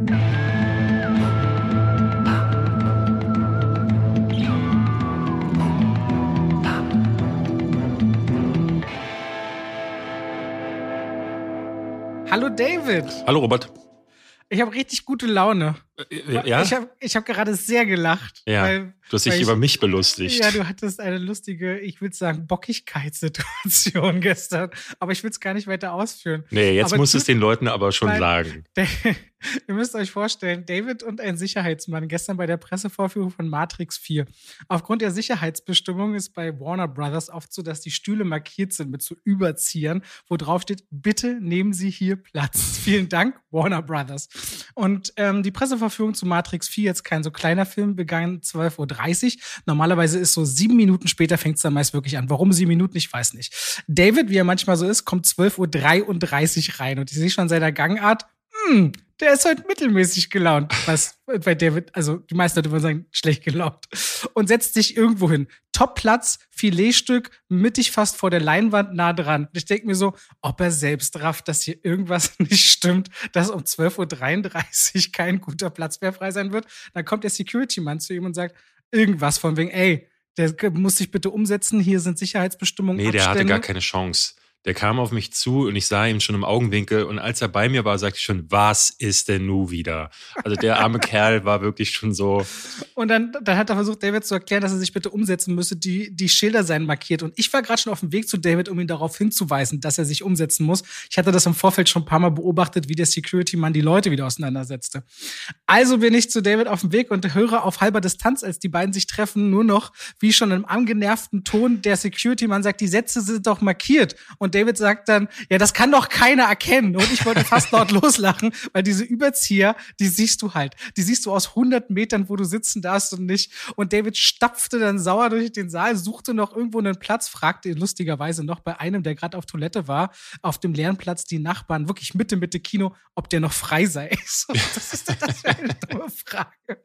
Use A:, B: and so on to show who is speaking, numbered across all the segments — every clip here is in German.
A: Hallo David.
B: Hallo Robert.
A: Ich habe richtig gute Laune.
B: Äh, ja?
A: Ich habe ich hab gerade sehr gelacht.
B: Ja.
A: Weil,
B: du hast dich über
A: ich,
B: mich belustigt.
A: Ja, du hattest eine lustige, ich würde sagen, Bockigkeitssituation gestern. Aber ich will es gar nicht weiter ausführen.
B: nee, jetzt
A: Aber
B: musst du es den Leuten aber schon sagen.
A: Der, ihr müsst euch vorstellen, David und ein Sicherheitsmann gestern bei der Pressevorführung von Matrix 4. Aufgrund der Sicherheitsbestimmung ist bei Warner Brothers oft so, dass die Stühle markiert sind mit so Überziehern, wo drauf steht, bitte nehmen Sie hier Platz. Vielen Dank, Warner Brothers. Und ähm, die Pressevorführung zu Matrix 4, jetzt kein so kleiner Film, begann 12.30 Uhr. Normalerweise ist so sieben Minuten später fängt es dann meist wirklich an. Warum sieben Minuten? Ich weiß nicht. David, wie er manchmal so ist, kommt 12.33 Uhr rein und ich sehe schon seiner Gangart, hm, der ist heute mittelmäßig gelaunt. Was bei David, also die meisten Leute würden sagen, schlecht gelaunt. Und setzt sich irgendwo hin. Top-Platz, Filetstück, mittig fast vor der Leinwand nah dran. Und ich denke mir so, ob er selbst rafft, dass hier irgendwas nicht stimmt, dass um 12.33 Uhr kein guter Platz mehr frei sein wird. Dann kommt der Security-Mann zu ihm und sagt, irgendwas von wegen, ey, der muss sich bitte umsetzen, hier sind Sicherheitsbestimmungen.
B: Nee, der hatte
A: Abstände.
B: gar keine Chance. Der kam auf mich zu und ich sah ihn schon im Augenwinkel und als er bei mir war, sagte ich schon, was ist denn nu wieder? Also der arme Kerl war wirklich schon so,
A: Und dann, dann hat er versucht, David zu erklären, dass er sich bitte umsetzen müsse. Die, die Schilder seien markiert. Und ich war gerade schon auf dem Weg zu David, um ihn darauf hinzuweisen, dass er sich umsetzen muss. Ich hatte das im Vorfeld schon ein paar Mal beobachtet, wie der Security-Mann die Leute wieder auseinandersetzte. Also bin ich zu David auf dem Weg und höre auf halber Distanz, als die beiden sich treffen, nur noch, wie schon im angenervten Ton, der Security-Mann sagt, die Sätze sind doch markiert. Und David sagt dann, ja, das kann doch keiner erkennen. Und ich wollte fast laut loslachen, weil diese Überzieher, die siehst du halt. Die siehst du aus 100 Metern, wo du sitzen darfst und nicht. Und David stapfte dann sauer durch den Saal, suchte noch irgendwo einen Platz, fragte lustigerweise noch bei einem, der gerade auf Toilette war, auf dem leeren Platz die Nachbarn, wirklich Mitte, Mitte Kino, ob der noch frei sei. So, das ist das wäre eine dumme Frage.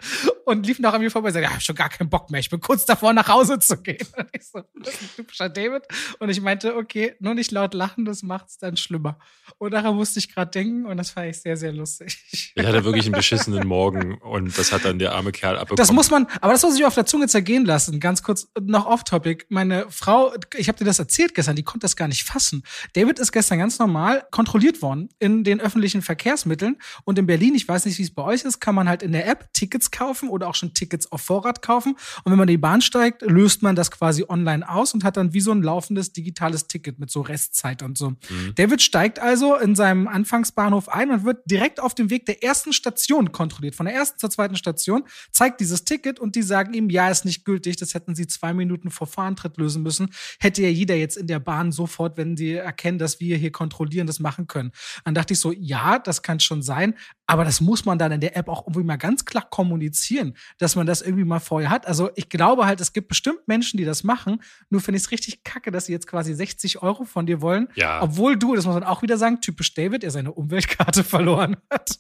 A: Und lief noch an mir vorbei und sagte, ja, ich hab schon gar keinen Bock mehr. Ich bin kurz davor, nach Hause zu gehen. Und ich so, das ist ein typischer David. Und ich meinte, okay, nur nicht laut lachen, das macht's dann schlimmer. Und daran musste ich gerade denken und das fand ich sehr, sehr lustig.
B: ich hatte wirklich einen beschissenen Morgen und das hat dann der arme Kerl abbekommen.
A: Das muss man, aber das muss ich auf der Zunge zergehen lassen. Ganz kurz noch off-topic. Meine Frau, ich habe dir das erzählt gestern, die konnte das gar nicht fassen. David ist gestern ganz normal kontrolliert worden in den öffentlichen Verkehrsmitteln. Und in Berlin, ich weiß nicht, wie es bei euch ist, kann man halt in der App Tickets kaufen oder auch schon Tickets auf Vorrat kaufen. Und wenn man in die Bahn steigt, löst man das quasi online aus und hat dann wie so ein laufendes digitales Ticket mit so Restzeit und so. David steigt also in seinem Anfangsbahnhof ein und wird direkt auf dem Weg der ersten Station kontrolliert. Von der ersten zur zweiten Station zeigt dieses Ticket und die sagen ihm, ja, ist nicht gültig. Das hätten sie zwei Minuten vor Fahrantritt lösen müssen. Hätte ja jeder jetzt in der Bahn sofort, wenn sie erkennen, dass wir hier kontrollieren, das machen können. Dann dachte ich so, ja, das kann schon sein. Aber das muss man dann in der App auch irgendwie mal ganz klar kommunizieren, dass man das irgendwie mal vorher hat. Also ich glaube halt, es gibt bestimmt Menschen, die das machen. Nur finde ich es richtig kacke, dass sie jetzt quasi 60 Euro von dir wollen.
B: Ja.
A: Obwohl du, das muss man auch wieder sagen, typisch David, er seine Umweltkarte verloren hat.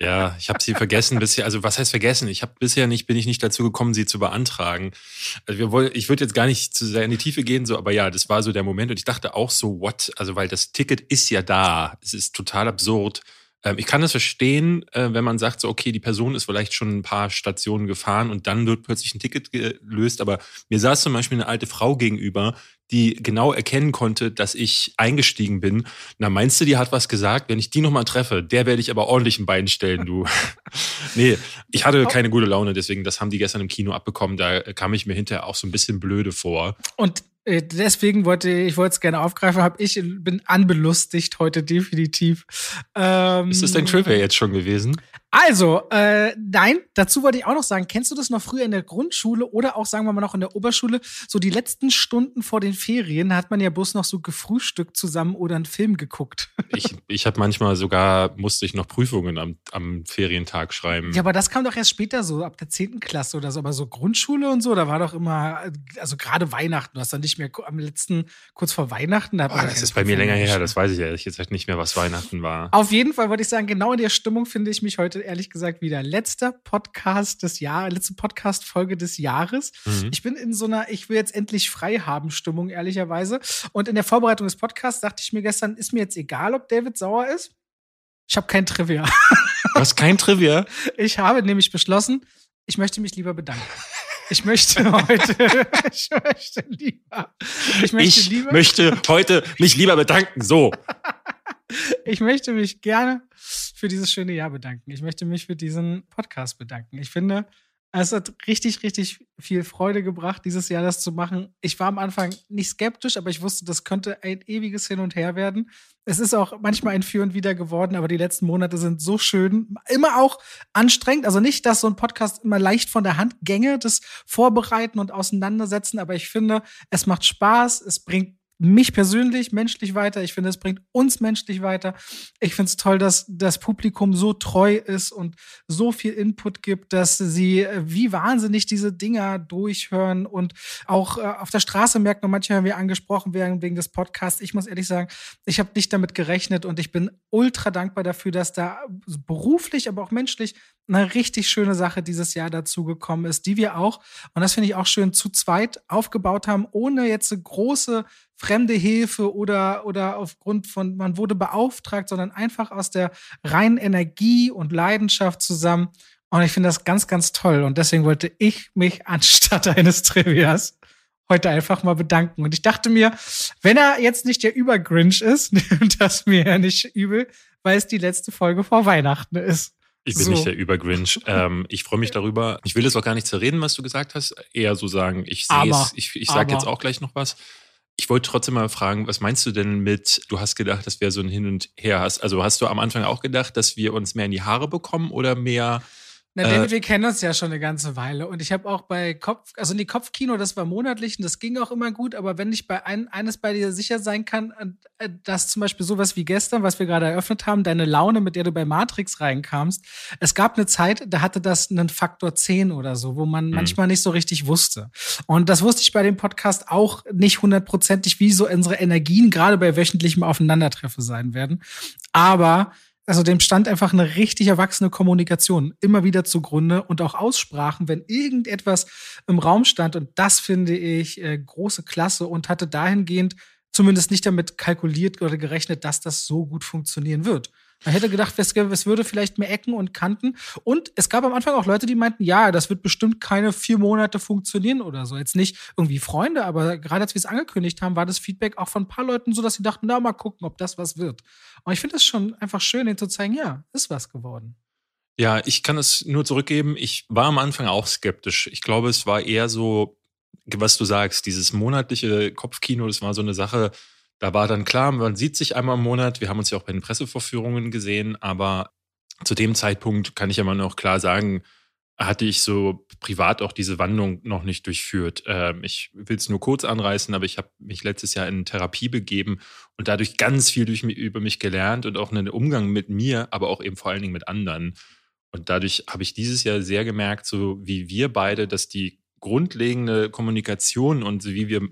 B: Ja, ich habe sie vergessen bisher. Also was heißt vergessen? Ich habe bisher nicht, bin ich nicht dazu gekommen, sie zu beantragen. Also wir wollen, ich würde jetzt gar nicht zu sehr in die Tiefe gehen, so, aber ja, das war so der Moment und ich dachte auch so, what? Also weil das Ticket ist ja da. Es ist total absurd. Ähm, ich kann das verstehen, äh, wenn man sagt, so, okay, die Person ist vielleicht schon ein paar Stationen gefahren und dann wird plötzlich ein Ticket gelöst. Aber mir saß zum Beispiel eine alte Frau gegenüber, die genau erkennen konnte, dass ich eingestiegen bin. Na, meinst du, die hat was gesagt? Wenn ich die nochmal treffe, der werde ich aber ordentlich ein Bein stellen, du. nee, ich hatte keine gute Laune, deswegen, das haben die gestern im Kino abbekommen. Da kam ich mir hinterher auch so ein bisschen blöde vor.
A: Und äh, deswegen wollte ich wollte es gerne aufgreifen, habe ich bin anbelustigt heute definitiv. Ähm,
B: Ist das dein Trivia jetzt schon gewesen?
A: Also, äh, nein, dazu wollte ich auch noch sagen, kennst du das noch früher in der Grundschule oder auch, sagen wir mal, noch in der Oberschule? So die letzten Stunden vor den Ferien hat man ja bloß noch so gefrühstückt zusammen oder einen Film geguckt.
B: Ich, ich habe manchmal sogar, musste ich noch Prüfungen am, am Ferientag schreiben.
A: Ja, aber das kam doch erst später so, ab der 10. Klasse oder so. Aber so Grundschule und so, da war doch immer, also gerade Weihnachten, du hast dann nicht mehr am letzten, kurz vor Weihnachten. Da
B: Oh, das ist bei mir länger her, das weiß ich ehrlich gesagt nicht mehr, was Weihnachten war.
A: Auf jeden Fall wollte ich sagen, genau in der Stimmung finde ich mich heute ehrlich gesagt wieder. Letzter Podcast des Jahres, letzte Podcast-Folge des Jahres.
B: Mhm.
A: Ich bin in so einer, ich will jetzt endlich frei haben Stimmung, ehrlicherweise. Und in der Vorbereitung des Podcasts dachte ich mir gestern, ist mir jetzt egal, ob David sauer ist. Ich habe kein Trivia.
B: Was kein Trivia?
A: Ich habe nämlich beschlossen, ich möchte mich lieber bedanken. Ich möchte heute, ich möchte lieber,
B: ich möchte ich lieber, möchte heute mich lieber bedanken. So.
A: Ich möchte mich gerne für dieses schöne Jahr bedanken. Ich möchte mich für diesen Podcast bedanken. Ich finde, es hat richtig, richtig viel Freude gebracht, dieses Jahr das zu machen. Ich war am Anfang nicht skeptisch, aber ich wusste, das könnte ein ewiges Hin und Her werden. Es ist auch manchmal entführend wieder geworden, aber die letzten Monate sind so schön. Immer auch anstrengend. Also nicht, dass so ein Podcast immer leicht von der Hand gänge, das Vorbereiten und Auseinandersetzen, aber ich finde, es macht Spaß, es bringt mich persönlich menschlich weiter. Ich finde, es bringt uns menschlich weiter. Ich finde es toll, dass das Publikum so treu ist und so viel Input gibt, dass sie äh, wie wahnsinnig diese Dinger durchhören und auch äh, auf der Straße merkt man, manchmal wir angesprochen werden wegen des Podcasts. Ich muss ehrlich sagen, ich habe nicht damit gerechnet und ich bin ultra dankbar dafür, dass da beruflich, aber auch menschlich eine richtig schöne Sache dieses Jahr dazu gekommen ist, die wir auch, und das finde ich auch schön, zu zweit aufgebaut haben, ohne jetzt eine große fremde Hilfe oder, oder aufgrund von, man wurde beauftragt, sondern einfach aus der reinen Energie und Leidenschaft zusammen. Und ich finde das ganz, ganz toll. Und deswegen wollte ich mich anstatt eines Trivias heute einfach mal bedanken. Und ich dachte mir, wenn er jetzt nicht der Übergrinch ist, das mir ja nicht übel, weil es die letzte Folge vor Weihnachten ist.
B: Ich bin so. nicht der Übergrinch. Ähm, ich freue mich darüber. Ich will es auch gar nicht zerreden, was du gesagt hast. Eher so sagen, ich sehe es. Ich, ich sage jetzt auch gleich noch was. Ich wollte trotzdem mal fragen, was meinst du denn mit, du hast gedacht, dass wir so ein Hin und Her hast? Also hast du am Anfang auch gedacht, dass wir uns mehr in die Haare bekommen oder mehr
A: na, David, äh, wir kennen uns ja schon eine ganze Weile. Und ich habe auch bei Kopf, also in die Kopfkino, das war monatlich und das ging auch immer gut. Aber wenn ich bei ein, eines bei dir sicher sein kann, äh, dass zum Beispiel sowas wie gestern, was wir gerade eröffnet haben, deine Laune, mit der du bei Matrix reinkamst, es gab eine Zeit, da hatte das einen Faktor 10 oder so, wo man mhm. manchmal nicht so richtig wusste. Und das wusste ich bei dem Podcast auch nicht hundertprozentig, wie so unsere Energien gerade bei wöchentlichem Aufeinandertreffen sein werden. Aber also dem stand einfach eine richtig erwachsene Kommunikation immer wieder zugrunde und auch Aussprachen, wenn irgendetwas im Raum stand. Und das finde ich äh, große Klasse und hatte dahingehend zumindest nicht damit kalkuliert oder gerechnet, dass das so gut funktionieren wird. Man hätte gedacht, es, es würde vielleicht mehr Ecken und Kanten. Und es gab am Anfang auch Leute, die meinten, ja, das wird bestimmt keine vier Monate funktionieren oder so. Jetzt nicht irgendwie Freunde, aber gerade als wir es angekündigt haben, war das Feedback auch von ein paar Leuten so, dass sie dachten, na, mal gucken, ob das was wird. Und ich finde es schon einfach schön, ihnen zu zeigen, ja, ist was geworden.
B: Ja, ich kann es nur zurückgeben. Ich war am Anfang auch skeptisch. Ich glaube, es war eher so, was du sagst, dieses monatliche Kopfkino, das war so eine Sache, da war dann klar, man sieht sich einmal im Monat. Wir haben uns ja auch bei den Pressevorführungen gesehen, aber zu dem Zeitpunkt kann ich immer noch klar sagen, hatte ich so privat auch diese Wandlung noch nicht durchführt. Ähm, ich will es nur kurz anreißen, aber ich habe mich letztes Jahr in Therapie begeben und dadurch ganz viel durch, über mich gelernt und auch einen Umgang mit mir, aber auch eben vor allen Dingen mit anderen. Und dadurch habe ich dieses Jahr sehr gemerkt, so wie wir beide, dass die grundlegende Kommunikation und wie wir,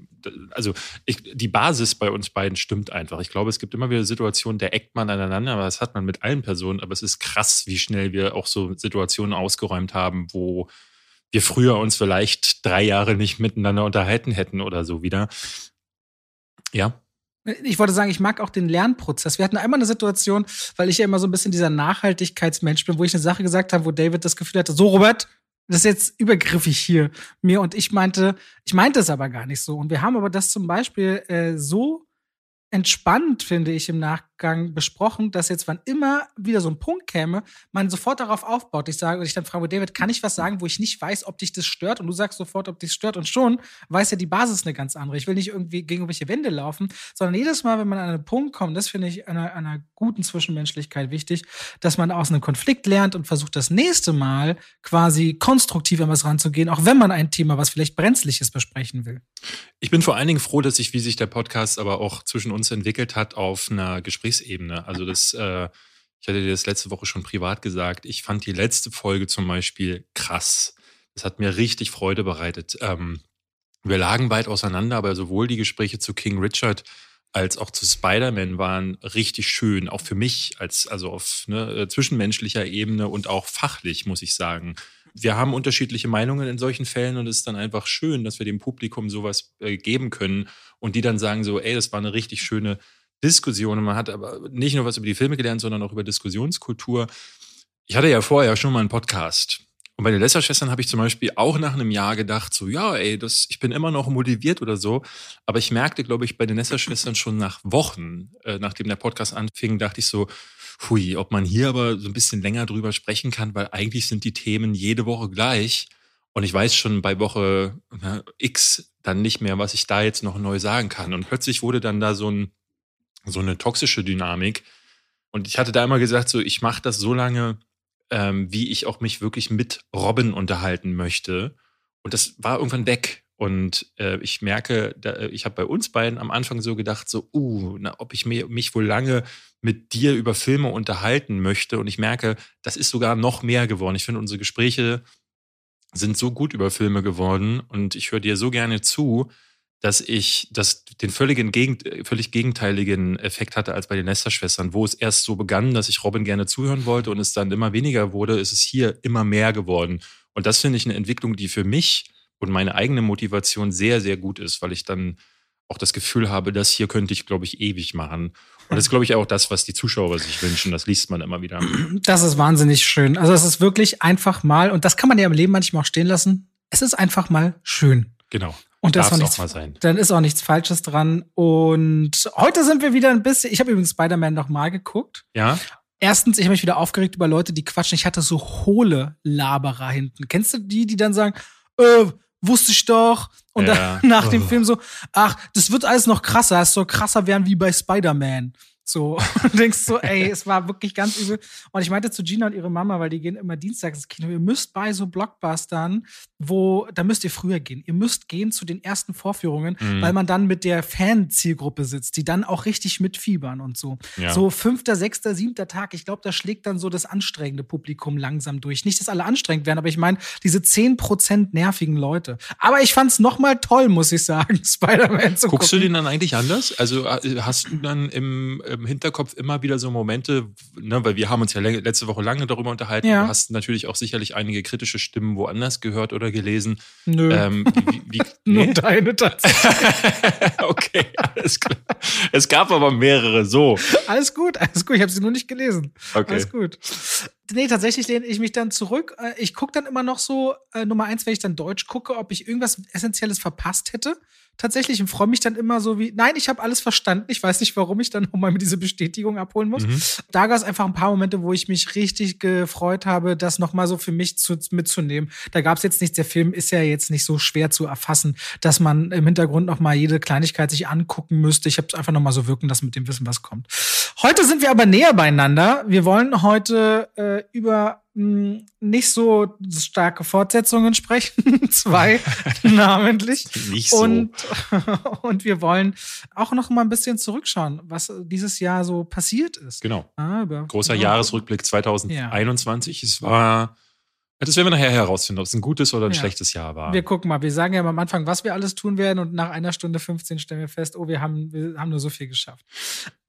B: also ich, die Basis bei uns beiden stimmt einfach. Ich glaube, es gibt immer wieder Situationen, da eckt man aneinander, aber das hat man mit allen Personen. Aber es ist krass, wie schnell wir auch so Situationen ausgeräumt haben, wo wir früher uns vielleicht drei Jahre nicht miteinander unterhalten hätten oder so wieder. Ja.
A: Ich wollte sagen, ich mag auch den Lernprozess. Wir hatten einmal eine Situation, weil ich ja immer so ein bisschen dieser Nachhaltigkeitsmensch bin, wo ich eine Sache gesagt habe, wo David das Gefühl hatte, so Robert, das ist jetzt übergriffig hier mir und ich meinte, ich meinte es aber gar nicht so. Und wir haben aber das zum Beispiel äh, so entspannt, finde ich, im Nachgang besprochen, dass jetzt, wann immer wieder so ein Punkt käme, man sofort darauf aufbaut. Ich sage, und ich dann frage, David, kann ich was sagen, wo ich nicht weiß, ob dich das stört? Und du sagst sofort, ob dich stört. Und schon weiß ja die Basis eine ganz andere. Ich will nicht irgendwie gegen irgendwelche Wände laufen, sondern jedes Mal, wenn man an einen Punkt kommt, das finde ich einer, einer guten Zwischenmenschlichkeit wichtig, dass man aus einem Konflikt lernt und versucht, das nächste Mal quasi konstruktiv an was ranzugehen, auch wenn man ein Thema, was vielleicht brenzliches besprechen will.
B: Ich bin vor allen Dingen froh, dass sich, wie sich der Podcast aber auch zwischen uns entwickelt hat auf einer Gesprächsebene. Also das, äh, ich hatte dir das letzte Woche schon privat gesagt. Ich fand die letzte Folge zum Beispiel krass. Das hat mir richtig Freude bereitet. Ähm, wir lagen weit auseinander, aber sowohl die Gespräche zu King Richard als auch zu Spider-Man waren richtig schön, auch für mich als also auf ne, äh, zwischenmenschlicher Ebene und auch fachlich, muss ich sagen. Wir haben unterschiedliche Meinungen in solchen Fällen und es ist dann einfach schön, dass wir dem Publikum sowas äh, geben können und die dann sagen so, ey, das war eine richtig schöne Diskussion und man hat aber nicht nur was über die Filme gelernt, sondern auch über Diskussionskultur. Ich hatte ja vorher schon mal einen Podcast. Und bei den Lästerschwestern habe ich zum Beispiel auch nach einem Jahr gedacht, so, ja, ey, das, ich bin immer noch motiviert oder so. Aber ich merkte, glaube ich, bei den Lästerschwestern schon nach Wochen, äh, nachdem der Podcast anfing, dachte ich so, hui, ob man hier aber so ein bisschen länger drüber sprechen kann, weil eigentlich sind die Themen jede Woche gleich. Und ich weiß schon bei Woche na, X dann nicht mehr, was ich da jetzt noch neu sagen kann. Und plötzlich wurde dann da so, ein, so eine toxische Dynamik. Und ich hatte da immer gesagt, so, ich mache das so lange, ähm, wie ich auch mich wirklich mit Robin unterhalten möchte. Und das war irgendwann weg. Und äh, ich merke, da, äh, ich habe bei uns beiden am Anfang so gedacht, so, uh, na, ob ich mir, mich wohl lange mit dir über Filme unterhalten möchte. Und ich merke, das ist sogar noch mehr geworden. Ich finde, unsere Gespräche sind so gut über Filme geworden und ich höre dir so gerne zu, dass ich das, den völligen, völlig gegenteiligen Effekt hatte als bei den Nesterschwestern, wo es erst so begann, dass ich Robin gerne zuhören wollte und es dann immer weniger wurde, ist es hier immer mehr geworden. Und das finde ich eine Entwicklung, die für mich und meine eigene Motivation sehr, sehr gut ist, weil ich dann auch das Gefühl habe, das hier könnte ich, glaube ich, ewig machen. Und das ist, glaube ich, auch das, was die Zuschauer sich wünschen. Das liest man immer wieder.
A: Das ist wahnsinnig schön. Also es ist wirklich einfach mal, und das kann man ja im Leben manchmal auch stehen lassen, es ist einfach mal schön.
B: Genau.
A: Und das nichts,
B: auch mal sein.
A: Dann ist auch nichts Falsches dran. Und heute sind wir wieder ein bisschen. Ich habe übrigens Spider-Man noch mal geguckt.
B: Ja.
A: Erstens, ich habe mich wieder aufgeregt über Leute, die quatschen. Ich hatte so hohle Laberer hinten. Kennst du die, die dann sagen, äh, wusste ich doch. Und ja. dann nach dem oh. Film so, ach, das wird alles noch krasser. Es soll krasser werden wie bei Spider-Man. So, und denkst so, ey, es war wirklich ganz übel. Und ich meinte zu Gina und ihre Mama, weil die gehen immer dienstags ins Kino, ihr müsst bei so Blockbustern, wo, da müsst ihr früher gehen. Ihr müsst gehen zu den ersten Vorführungen, mhm. weil man dann mit der Fan-Zielgruppe sitzt, die dann auch richtig mitfiebern und so. Ja. So fünfter, sechster, siebter Tag, ich glaube, da schlägt dann so das anstrengende Publikum langsam durch. Nicht, dass alle anstrengend werden, aber ich meine, diese zehn Prozent nervigen Leute. Aber ich fand's nochmal toll, muss ich sagen, Spider-Man
B: zu Guckst gucken. du den dann eigentlich anders? Also äh, hast du dann im im Hinterkopf immer wieder so Momente, ne, weil wir haben uns ja letzte Woche lange darüber unterhalten. Ja. Du hast natürlich auch sicherlich einige kritische Stimmen woanders gehört oder gelesen.
A: Nö. Ähm, wie, wie, nee? Nur deine
B: tatsächlich. okay, alles klar. Es gab aber mehrere, so.
A: Alles gut, alles gut. Ich habe sie nur nicht gelesen. Okay. Alles gut. Nee, tatsächlich lehne ich mich dann zurück. Äh, ich gucke dann immer noch so, äh, Nummer eins, wenn ich dann Deutsch gucke, ob ich irgendwas Essentielles verpasst hätte tatsächlich und freue mich dann immer so wie, nein, ich habe alles verstanden. Ich weiß nicht, warum ich dann nochmal diese Bestätigung abholen muss. Mhm. Da gab es einfach ein paar Momente, wo ich mich richtig gefreut habe, das nochmal so für mich zu, mitzunehmen. Da gab es jetzt nichts. Der Film ist ja jetzt nicht so schwer zu erfassen, dass man im Hintergrund nochmal jede Kleinigkeit sich angucken müsste. Ich habe es einfach nochmal so wirken lassen mit dem Wissen, was kommt. Heute sind wir aber näher beieinander. Wir wollen heute äh, über nicht so starke Fortsetzungen sprechen, zwei namentlich.
B: Nicht so.
A: Und, und wir wollen auch noch mal ein bisschen zurückschauen, was dieses Jahr so passiert ist.
B: Genau. Ah, Großer ja. Jahresrückblick 2021. Ja. Es war das werden wir nachher herausfinden, ob es ein gutes oder ein ja. schlechtes Jahr war.
A: Wir gucken mal. Wir sagen ja am Anfang, was wir alles tun werden und nach einer Stunde 15 stellen wir fest, oh, wir haben, wir haben nur so viel geschafft.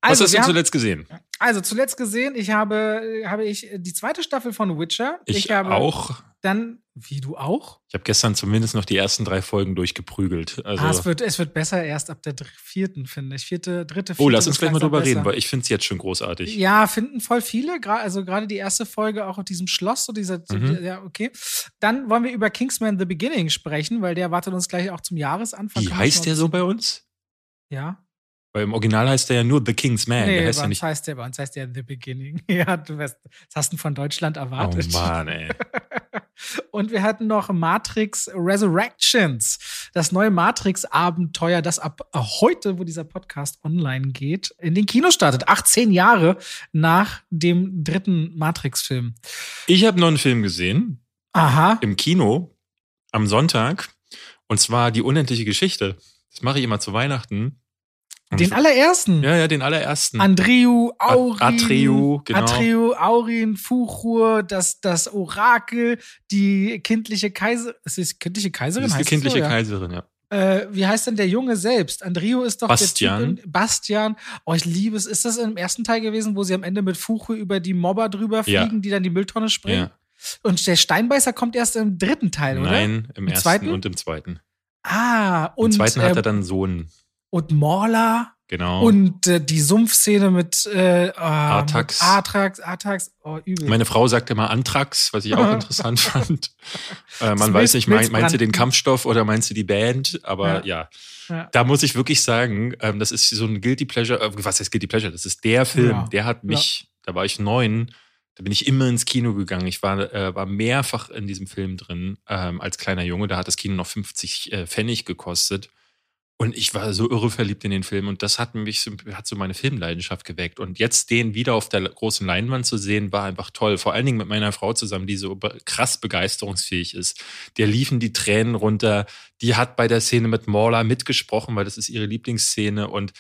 B: Also, was hast du haben, zuletzt gesehen?
A: Also zuletzt gesehen, ich habe, habe ich die zweite Staffel von Witcher.
B: Ich,
A: ich habe
B: auch.
A: Dann, wie du auch?
B: Ich habe gestern zumindest noch die ersten drei Folgen durchgeprügelt. Also
A: ah, es, wird, es wird besser erst ab der vierten, finde ich. Vierte, dritte,
B: vierte. Oh, lass uns gleich mal drüber besser. reden, weil ich finde es jetzt schon großartig.
A: Ja, finden voll viele. Also gerade die erste Folge auch auf diesem Schloss, so dieser, mhm. ja, okay. Dann wollen wir über Kingsman The Beginning sprechen, weil der wartet uns gleich auch zum Jahresanfang.
B: Wie heißt der so bei uns?
A: Ja.
B: Weil im Original heißt der ja nur The King's Man.
A: Nee,
B: der
A: heißt
B: bei,
A: uns
B: nicht
A: heißt der, bei uns heißt der The Beginning. ja, du weißt, das hast du von Deutschland erwartet.
B: Oh Mann, ey.
A: Und wir hatten noch Matrix Resurrections, das neue Matrix-Abenteuer, das ab heute, wo dieser Podcast online geht, in den Kino startet. 18 Jahre nach dem dritten Matrix-Film.
B: Ich habe noch einen Film gesehen.
A: Aha.
B: Im Kino am Sonntag. Und zwar die unendliche Geschichte. Das mache ich immer zu Weihnachten.
A: Den allerersten?
B: Ja, ja, den allerersten.
A: Andreu, Aurin.
B: Atreu, genau.
A: Atreu, Aurin, Fuchur, das, das Orakel, die kindliche Kaiserin. Ist kindliche Kaiserin?
B: Das ist die kindliche so, Kaiserin, ja.
A: Äh, wie heißt denn der Junge selbst? Andrio ist doch
B: Bastian.
A: der Typ. Bastian. Oh, ich liebe es. Ist das im ersten Teil gewesen, wo sie am Ende mit Fuchur über die Mobber drüber fliegen, ja. die dann die Mülltonne springen? Ja. Und der Steinbeißer kommt erst im dritten Teil, oder?
B: Nein, im, Im ersten zweiten? und im zweiten.
A: Ah, und.
B: Im zweiten hat er ähm, dann einen Sohn.
A: Und Morla.
B: Genau.
A: Und äh, die Sumpfszene mit äh, ah,
B: Artax.
A: Mit Artax, Artax, oh, übel.
B: Meine Frau sagt immer Antrax, was ich auch interessant fand. Äh, man weiß nicht, mein, meinst du den. Kampfstoff oder meinst du die Band? Aber ja,
A: Ja.
B: da muss ich wirklich sagen, ähm, das ist so ein Guilty Pleasure. Äh, was heißt Guilty Pleasure? Das ist der Film,
A: Ja.
B: der hat mich, da war ich neun, da bin ich immer ins Kino gegangen. Ich war, äh, war mehrfach in diesem Film drin ähm, als kleiner Junge. Da hat das Kino noch 50 äh, Pfennig gekostet. Und ich war so irre verliebt in den Film und das hat mich hat so meine Filmleidenschaft geweckt. Und jetzt den wieder auf der großen Leinwand zu sehen, war einfach toll. Vor allen Dingen mit meiner Frau zusammen, die so krass begeisterungsfähig ist. Der liefen die Tränen runter. Die hat bei der Szene mit Morla mitgesprochen, weil das ist ihre Lieblingsszene und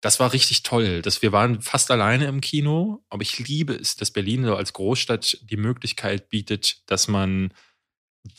B: das war richtig toll. Dass wir waren fast alleine im Kino, aber ich liebe es, dass Berlin so als Großstadt die Möglichkeit bietet, dass man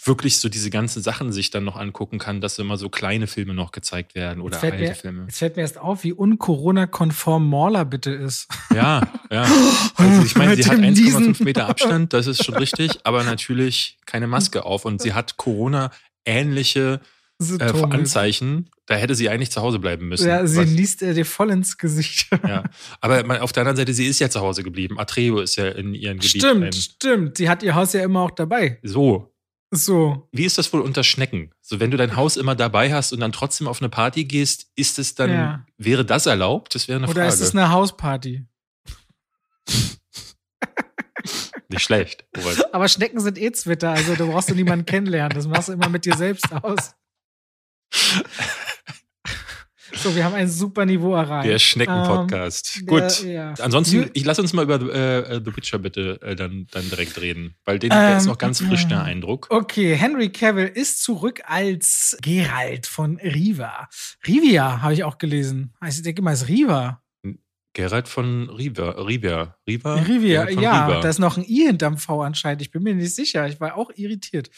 B: wirklich so diese ganzen Sachen sich dann noch angucken kann, dass immer so kleine Filme noch gezeigt werden oder alte
A: mir,
B: Filme.
A: jetzt fällt mir erst auf, wie un-Corona-konform Morla bitte ist.
B: Ja, ja. Also ich meine, sie hat
A: dem
B: 1,5
A: Niesen.
B: Meter Abstand, das ist schon richtig, aber natürlich keine Maske auf und sie hat Corona-ähnliche äh. Anzeichen. Da hätte sie eigentlich zu Hause bleiben müssen.
A: Ja, sie
B: Was-
A: liest äh, dir voll ins Gesicht.
B: ja. Aber man- auf der anderen Seite, sie ist ja zu Hause geblieben. Atreo ist ja in ihrem Gebiet.
A: Stimmt,
B: ein-
A: stimmt. Sie hat ihr Haus ja immer auch dabei.
B: So.
A: So.
B: Wie ist das wohl unter Schnecken? So, wenn du dein Haus immer dabei hast und dann trotzdem auf eine Party gehst, ist es dann,
A: Ja.
B: wäre das erlaubt? Das wäre eine
A: Oder
B: Frage.
A: ist es eine Hausparty?
B: Nicht schlecht. Robert.
A: Aber Schnecken sind eh Twitter, also du brauchst du niemanden kennenlernen. Das machst du immer mit dir selbst aus. So, wir haben ein super Niveau erreicht.
B: Der Schnecken-Podcast.
A: Ähm,
B: Gut.
A: ja.
B: Ansonsten,
A: Ju-
B: ich lass uns mal über äh, The Witcher bitte äh, dann, dann direkt reden. Weil den, der ist
A: Ähm,
B: noch ganz frisch, der
A: äh,
B: Eindruck.
A: Okay, Henry Cavill ist zurück als Geralt von Riva. Rivia habe ich auch gelesen. Ich denke mal, es ist Riva.
B: Gerald von Riva. Riva. Riva? Von
A: ja,
B: Riva.
A: da ist noch ein I hinterm V anscheinend. Ich bin mir nicht sicher. Ich war auch irritiert.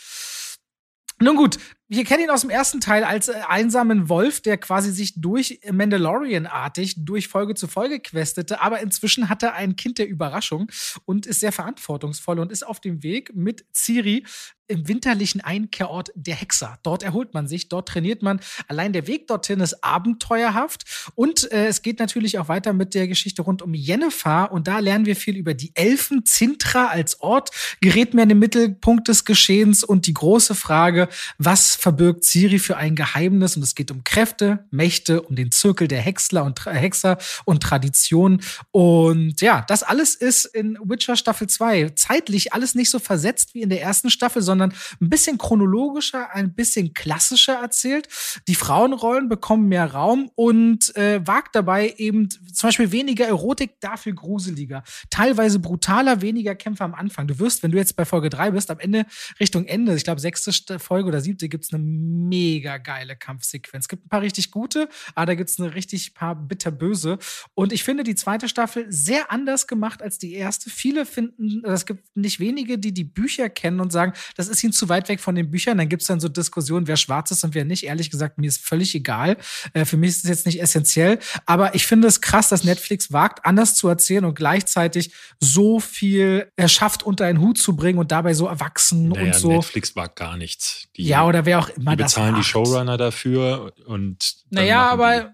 A: Nun gut, wir kennen ihn aus dem ersten Teil als äh, einsamen Wolf, der quasi sich durch Mandalorian-artig durch Folge zu Folge questete, aber inzwischen hat er ein Kind der Überraschung und ist sehr verantwortungsvoll und ist auf dem Weg mit Ciri im winterlichen Einkehrort der Hexer. Dort erholt man sich, dort trainiert man. Allein der Weg dorthin ist abenteuerhaft und äh, es geht natürlich auch weiter mit der Geschichte rund um Yennefer und da lernen wir viel über die Elfen. Zintra als Ort gerät mehr in den Mittelpunkt des Geschehens und die große Frage, was verbirgt Ciri für ein Geheimnis? Und es geht um Kräfte, Mächte, um den Zirkel der Hexler und Tra Hexer und Tradition. Und ja, das alles ist in Witcher Staffel 2 zeitlich alles nicht so versetzt wie in der ersten Staffel, sondern ein bisschen chronologischer, ein bisschen klassischer erzählt. Die Frauenrollen bekommen mehr Raum und äh, wagt dabei eben zum Beispiel weniger Erotik, dafür gruseliger. Teilweise brutaler, weniger Kämpfe am Anfang. Du wirst, wenn du jetzt bei Folge 3 bist, am Ende, Richtung Ende, ich glaube, sechste St- Folge oder siebte, gibt's eine mega geile Kampfsequenz. Es gibt ein paar richtig gute, aber da gibt's eine richtig paar bitterböse. Und ich finde die zweite Staffel sehr anders gemacht als die erste. Viele finden, es gibt nicht wenige, die die Bücher kennen und sagen, das ist ihnen zu weit weg von den Büchern. Dann gibt's dann so Diskussionen, wer schwarz ist und wer nicht. Ehrlich gesagt, mir ist völlig egal. Äh, für mich ist es jetzt nicht essentiell. Aber ich finde es krass, dass Netflix wagt, anders zu erzählen und gleichzeitig so viel erschafft, unter einen Hut zu bringen und dabei so erwachsen
B: Naja,
A: und so.
B: Netflix war gar nichts. Die,
A: ja, oder wer auch immer
B: die
A: das
B: bezahlen die. Showrunner dafür und.
A: Naja, aber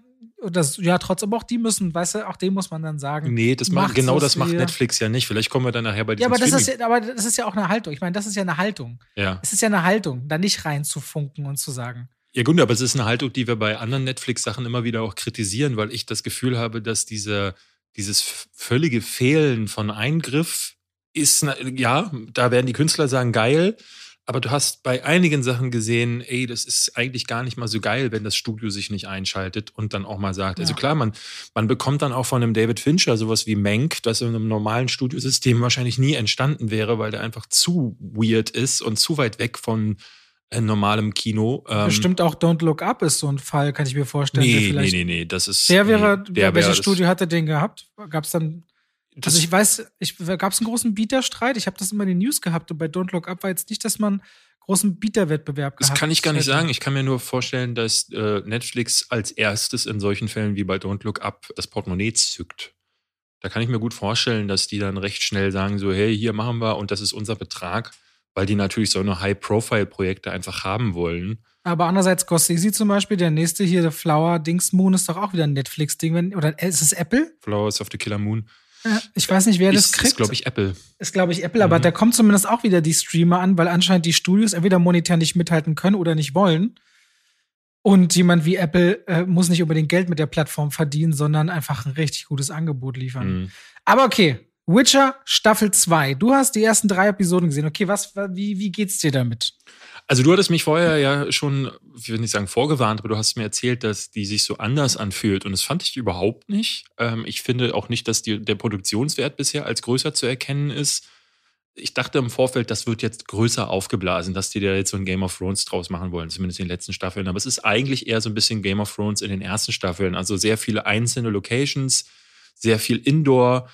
A: das, ja, trotzdem auch die müssen, weißt du, auch dem muss man dann sagen.
B: Nee, das macht, genau das macht. Netflix ja nicht. Vielleicht kommen wir dann nachher bei
A: Ja,
B: diesem
A: aber das, ist ja, aber das ist ja auch eine Haltung. Ich meine, das ist ja eine Haltung.
B: ja.
A: Es ist ja eine Haltung, da nicht reinzufunken und zu sagen.
B: Ja, gut, aber es ist eine Haltung, die wir bei anderen Netflix-Sachen immer wieder auch kritisieren, weil ich das Gefühl habe, dass diese, dieses völlige Fehlen von Eingriff ist, ja, da werden die Künstler sagen, geil, aber du hast bei einigen Sachen gesehen, ey, das ist eigentlich gar nicht mal so geil, wenn das Studio sich nicht einschaltet und dann auch mal sagt. Also
A: Ja.
B: klar, man, man bekommt dann auch von einem David Fincher sowas wie Mank, das in einem normalen Studiosystem wahrscheinlich nie entstanden wäre, weil der einfach zu weird ist und zu weit weg von äh, normalem Kino. Ähm,
A: Bestimmt auch Don't Look Up ist so ein Fall, kann ich mir vorstellen.
B: Nee, nee, nee, nee, das ist.
A: Der wäre,
B: nee, der
A: welches
B: wäre
A: Studio hatte den gehabt? Gab es dann Also ich weiß, ich, gab es einen großen Bieterstreit? Ich habe das immer in den News gehabt und bei Don't Look Up war jetzt nicht, dass man großen Bieterwettbewerb
B: das
A: gehabt
B: kann ich gar nicht
A: hätte.
B: sagen. Ich kann mir nur vorstellen, dass äh, Netflix als erstes in solchen Fällen wie bei Don't Look Up das Portemonnaie zückt. Da kann ich mir gut vorstellen, dass die dann recht schnell sagen, so, hey, hier machen wir und das ist unser Betrag. weil die natürlich so eine High-Profile-Projekte einfach haben wollen.
A: Aber andererseits, Scorsese zum Beispiel, der nächste hier, The Flower Dings Moon, ist doch auch wieder ein Netflix-Ding. Oder ist es Apple?
B: Flowers of the Killer Moon.
A: Ich weiß nicht, wer das kriegt.
B: Ist, glaube ich, Apple.
A: Ist, glaube ich, Apple, mhm. aber da kommt zumindest auch wieder die Streamer an, weil anscheinend die Studios entweder monetär nicht mithalten können oder nicht wollen. Und jemand wie Apple äh, muss nicht unbedingt Geld mit der Plattform verdienen, sondern einfach ein richtig gutes Angebot liefern. Mhm. Aber okay, Witcher Staffel 2. Du hast die ersten drei Episoden gesehen. Okay, was, wie, wie geht's dir damit?
B: Also du hattest mich vorher ja schon, ich will nicht sagen vorgewarnt, aber du hast mir erzählt, dass die sich so anders anfühlt und das fand ich überhaupt nicht. Ähm, ich finde auch nicht, dass die, der Produktionswert bisher als größer zu erkennen ist. Ich dachte im Vorfeld, das wird jetzt größer aufgeblasen, dass die da jetzt so ein Game of Thrones draus machen wollen, zumindest in den letzten Staffeln. Aber es ist eigentlich eher so ein bisschen Game of Thrones in den ersten Staffeln. Also sehr viele einzelne Locations, sehr viel Indoor,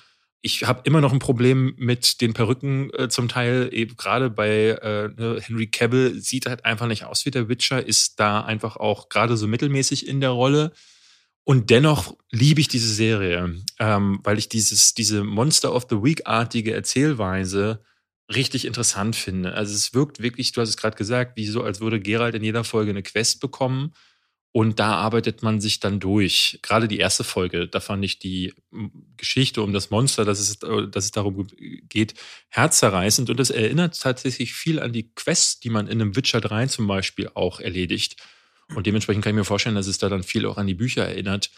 B: ich habe immer noch ein Problem mit den Perücken äh, zum Teil, eben gerade bei äh, ne, Henry Cavill sieht halt einfach nicht aus wie der Witcher, ist da einfach auch gerade so mittelmäßig in der Rolle. Und dennoch liebe ich diese Serie, ähm, weil ich dieses, diese Monster of the Week-artige Erzählweise richtig interessant finde. Also es wirkt wirklich, du hast es gerade gesagt, wie so, als würde Gerald in jeder Folge eine Quest bekommen und da arbeitet man sich dann durch. Gerade die erste Folge, da fand ich die Geschichte um das Monster, dass es, äh, dass es darum geht, herzzerreißend. Und das erinnert tatsächlich viel an die Quests, die man in einem Witcher 3 zum Beispiel auch erledigt. Und dementsprechend kann ich mir vorstellen, dass es da dann viel auch an die Bücher erinnert.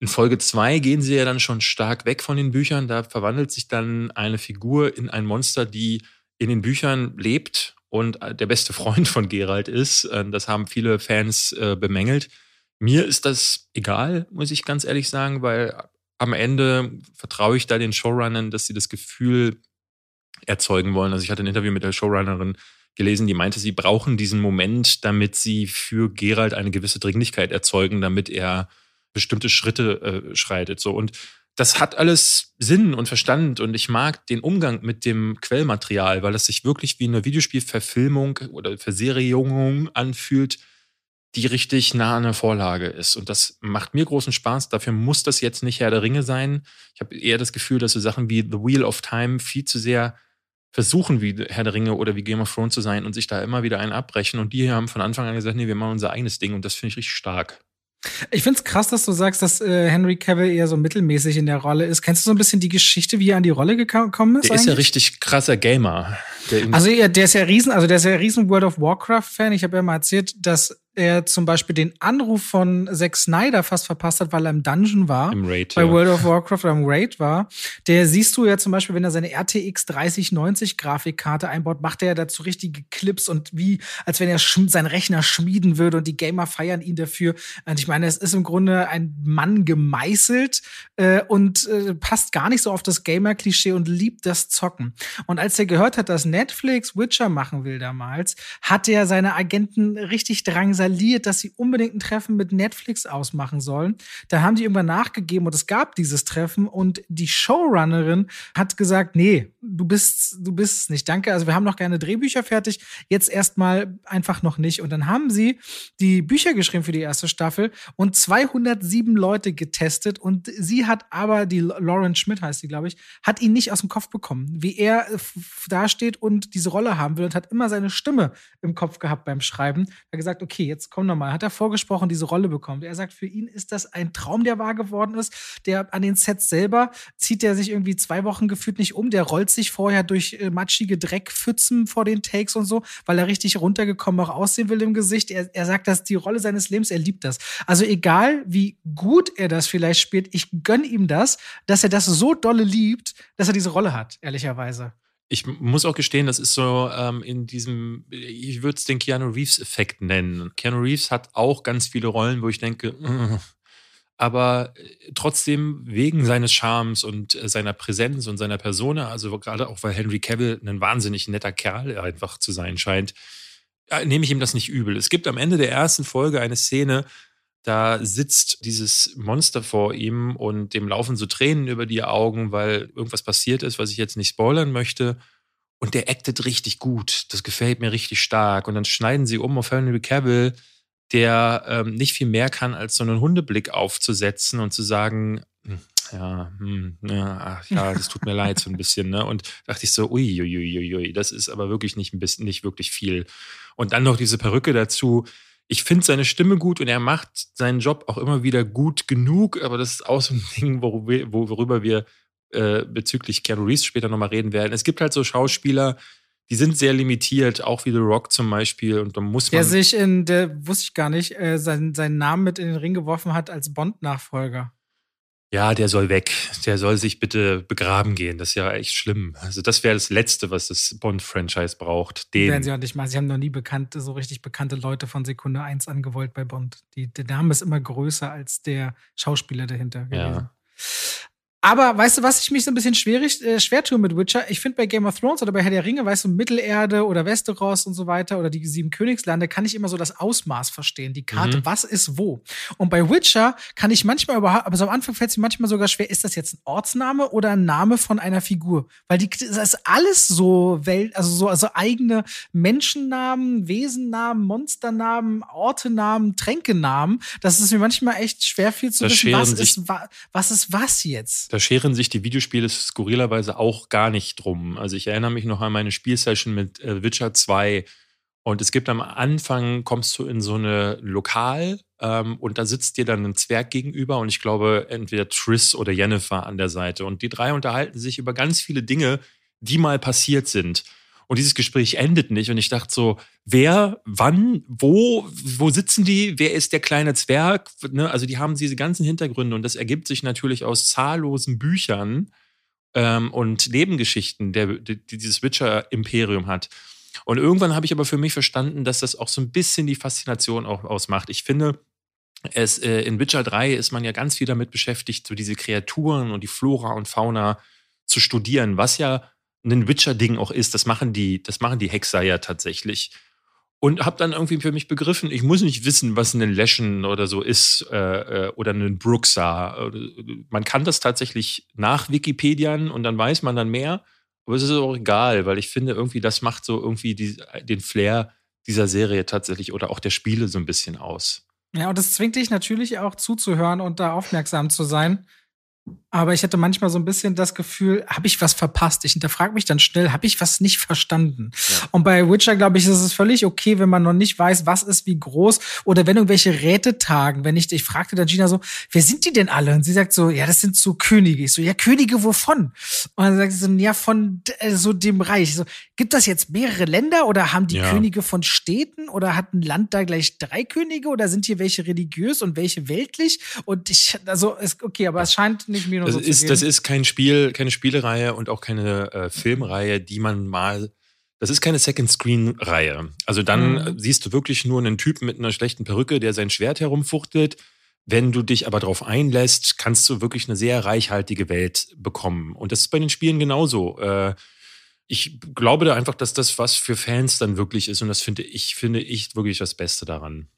B: In Folge 2 gehen sie ja dann schon stark weg von den Büchern. Da verwandelt sich dann eine Figur in ein Monster, die in den Büchern lebt und äh, der beste Freund von Gerald ist. Äh, das haben viele Fans äh, bemängelt. Mir ist das egal, muss ich ganz ehrlich sagen, weil am Ende vertraue ich da den Showrunnern, dass sie das Gefühl erzeugen wollen. Also ich hatte ein Interview mit der Showrunnerin gelesen, die meinte, sie brauchen diesen Moment, damit sie für Gerald eine gewisse Dringlichkeit erzeugen, damit er bestimmte Schritte äh, schreitet. So und das hat alles Sinn und Verstand und ich mag den Umgang mit dem Quellmaterial, weil es sich wirklich wie eine Videospielverfilmung oder Verserierung anfühlt, die richtig nah an der Vorlage ist. Und das macht mir großen Spaß. Dafür muss das jetzt nicht Herr der Ringe sein. Ich habe eher das Gefühl, dass so Sachen wie The Wheel of Time viel zu sehr versuchen, wie Herr der Ringe oder wie Game of Thrones zu sein und sich da immer wieder einen abbrechen. Und die haben von Anfang an gesagt, nee, wir machen unser eigenes Ding. Und das finde ich richtig stark.
A: Ich finde es krass, dass du sagst, dass äh, Henry Cavill eher so mittelmäßig in der Rolle ist. Kennst du so ein bisschen die Geschichte, wie er an die Rolle gekommen ist?
B: Der eigentlich? ist ja richtig krasser Gamer.
A: also ja, der ist ja riesen, also der ist ja riesen World of Warcraft Fan. Ich habe ja mal erzählt, dass er zum Beispiel den Anruf von Zack Snyder fast verpasst hat, weil er im Dungeon war.
B: Im Raid,
A: bei ja. World of Warcraft oder im Raid war. Der siehst du ja zum Beispiel, wenn er seine RTX 3090 Grafikkarte einbaut, macht er dazu richtige Clips und wie, als wenn er seinen Rechner schmieden würde und die Gamer feiern ihn dafür. Und ich meine, es ist im Grunde ein Mann gemeißelt äh, und äh, passt gar nicht so auf das Gamer-Klischee und liebt das Zocken. Und als er gehört hat, dass Netflix Witcher machen will damals, hat er seine Agenten richtig drangsaliert skaliert, dass sie unbedingt ein Treffen mit Netflix ausmachen sollen. Da haben die irgendwann nachgegeben und es gab dieses Treffen und die Showrunnerin hat gesagt, nee, du bist, du bist nicht. Danke. Also wir haben noch gerne Drehbücher fertig. Jetzt erstmal einfach noch nicht. Und dann haben sie die Bücher geschrieben für die erste Staffel und 207 Leute getestet und sie hat aber, die Lauren Schmidt heißt sie, glaube ich, hat ihn nicht aus dem Kopf bekommen, wie er dasteht und diese Rolle haben will und hat immer seine Stimme im Kopf gehabt beim Schreiben. Er hat gesagt, okay, jetzt jetzt komm nochmal, hat er vorgesprochen, diese Rolle bekommt. Er sagt, für ihn ist das ein Traum, der wahr geworden ist. Der an den Sets selber zieht er sich irgendwie zwei Wochen gefühlt nicht um. Der rollt sich vorher durch äh, matschige Dreckpfützen vor den Takes und so, weil er richtig runtergekommen auch aussehen will im Gesicht. Er, er sagt, das ist die Rolle seines Lebens, er liebt das. Also egal, wie gut er das vielleicht spielt, ich gönn ihm das, dass er das so dolle liebt, dass er diese Rolle hat, ehrlicherweise
B: ich muss auch gestehen, das ist so ähm, in diesem, ich würde es den Keanu Reeves-Effekt nennen. Keanu Reeves hat auch ganz viele Rollen, wo ich denke, äh, aber trotzdem wegen seines Charmes und äh, seiner Präsenz und seiner Persona, also gerade auch weil Henry Cavill ein wahnsinnig netter Kerl einfach zu sein scheint, äh, nehme ich ihm das nicht übel. Es gibt am Ende der ersten Folge eine Szene, da sitzt dieses Monster vor ihm und dem laufen so Tränen über die Augen, weil irgendwas passiert ist, was ich jetzt nicht spoilern möchte. Und der actet richtig gut. Das gefällt mir richtig stark. Und dann schneiden sie um auf Henry Cavill, der ähm, nicht viel mehr kann, als so einen Hundeblick aufzusetzen und zu sagen, hm, ja, hm, ja, ach, ja, das tut mir leid so ein bisschen, ne? Und dachte ich so, ui, ui, ui, ui, das ist aber wirklich nicht ein bisschen, nicht wirklich viel. Und dann noch diese Perücke dazu. Ich finde seine Stimme gut und er macht seinen Job auch immer wieder gut genug, aber das ist auch so ein Ding, worüber, worüber wir äh, bezüglich Keanu Reeves später nochmal reden werden. Es gibt halt so Schauspieler, die sind sehr limitiert, auch wie The Rock zum Beispiel. Und da muss man.
A: Der sich in, der wusste ich gar nicht, äh, seinen, seinen Namen mit in den Ring geworfen hat als Bond-Nachfolger.
B: Ja, der soll weg. Der soll sich bitte begraben gehen. Das ist ja echt schlimm. Also, das wäre das Letzte, was das Bond-Franchise braucht. Den.
A: Werden sie auch nicht mal. Sie haben noch nie bekannte, so richtig bekannte Leute von Sekunde 1 angewollt bei Bond. Die, der Name ist immer größer als der Schauspieler dahinter gewesen. Ja. Aber weißt du, was ich mich so ein bisschen schwierig, äh, schwer tue mit Witcher? Ich finde bei Game of Thrones oder bei Herr der Ringe, weißt du, Mittelerde oder Westeros und so weiter oder die sieben Königslande, kann ich immer so das Ausmaß verstehen, die Karte, mhm. was ist wo. Und bei Witcher kann ich manchmal überhaupt, aber so am Anfang fällt es mir manchmal sogar schwer, ist das jetzt ein Ortsname oder ein Name von einer Figur? Weil die, das ist alles so Welt, also so also eigene Menschennamen, Wesennamen, Monsternamen, Ortenamen, Tränkenamen, dass es mir manchmal echt schwer viel zu
B: das
A: wissen, was ist, was ist was jetzt
B: da scheren sich die Videospiele skurrilerweise auch gar nicht drum. Also ich erinnere mich noch an meine Spielsession mit äh, Witcher 2 und es gibt am Anfang, kommst du in so eine Lokal ähm, und da sitzt dir dann ein Zwerg gegenüber und ich glaube entweder Triss oder Jennifer an der Seite und die drei unterhalten sich über ganz viele Dinge, die mal passiert sind. Und dieses Gespräch endet nicht. Und ich dachte so, wer, wann, wo, wo sitzen die? Wer ist der kleine Zwerg? Ne? Also die haben diese ganzen Hintergründe und das ergibt sich natürlich aus zahllosen Büchern ähm, und Nebengeschichten, der, die dieses Witcher-Imperium hat. Und irgendwann habe ich aber für mich verstanden, dass das auch so ein bisschen die Faszination auch ausmacht. Ich finde, es, äh, in Witcher 3 ist man ja ganz viel damit beschäftigt, so diese Kreaturen und die Flora und Fauna zu studieren, was ja ein Witcher-Ding auch ist. Das machen die, das machen die Hexer ja tatsächlich. Und habe dann irgendwie für mich begriffen, ich muss nicht wissen, was ein Leschen oder so ist äh, äh oder ein Bruxa. Man kann das tatsächlich nach Wikipedian und dann weiß man dann mehr. Aber es ist auch egal, weil ich finde, irgendwie, das macht so irgendwie die, den Flair dieser Serie tatsächlich oder auch der Spiele so ein bisschen aus.
A: Ja, und das zwingt dich natürlich auch zuzuhören und da aufmerksam zu sein. Aber ich hatte manchmal so ein bisschen das Gefühl, habe ich was verpasst? Ich hinterfrage mich dann schnell, habe ich was nicht verstanden? Ja. Und bei Witcher, glaube ich, ist es völlig okay, wenn man noch nicht weiß, was ist wie groß oder wenn irgendwelche Räte tagen. Wenn ich, ich fragte dann Gina so, wer sind die denn alle? Und sie sagt so, ja, das sind so Könige. Ich so, ja, Könige wovon? Und dann sagt sie so, ja, von äh, so dem Reich. Ich so, gibt das jetzt mehrere Länder oder haben die ja. Könige von Städten oder hat ein Land da gleich drei Könige oder sind hier welche religiös und welche weltlich? Und ich, also, ist okay, aber es scheint nicht mir nur
B: das
A: so
B: ist, Das ist kein Spiel, keine Spielereihe und auch keine äh, Filmreihe, die man mal. Das ist keine Second-Screen-Reihe. Also dann mhm. siehst du wirklich nur einen Typen mit einer schlechten Perücke, der sein Schwert herumfuchtelt. Wenn du dich aber darauf einlässt, kannst du wirklich eine sehr reichhaltige Welt bekommen. Und das ist bei den Spielen genauso. Äh, ich glaube da einfach, dass das was für Fans dann wirklich ist. Und das finde ich, finde ich wirklich das Beste daran.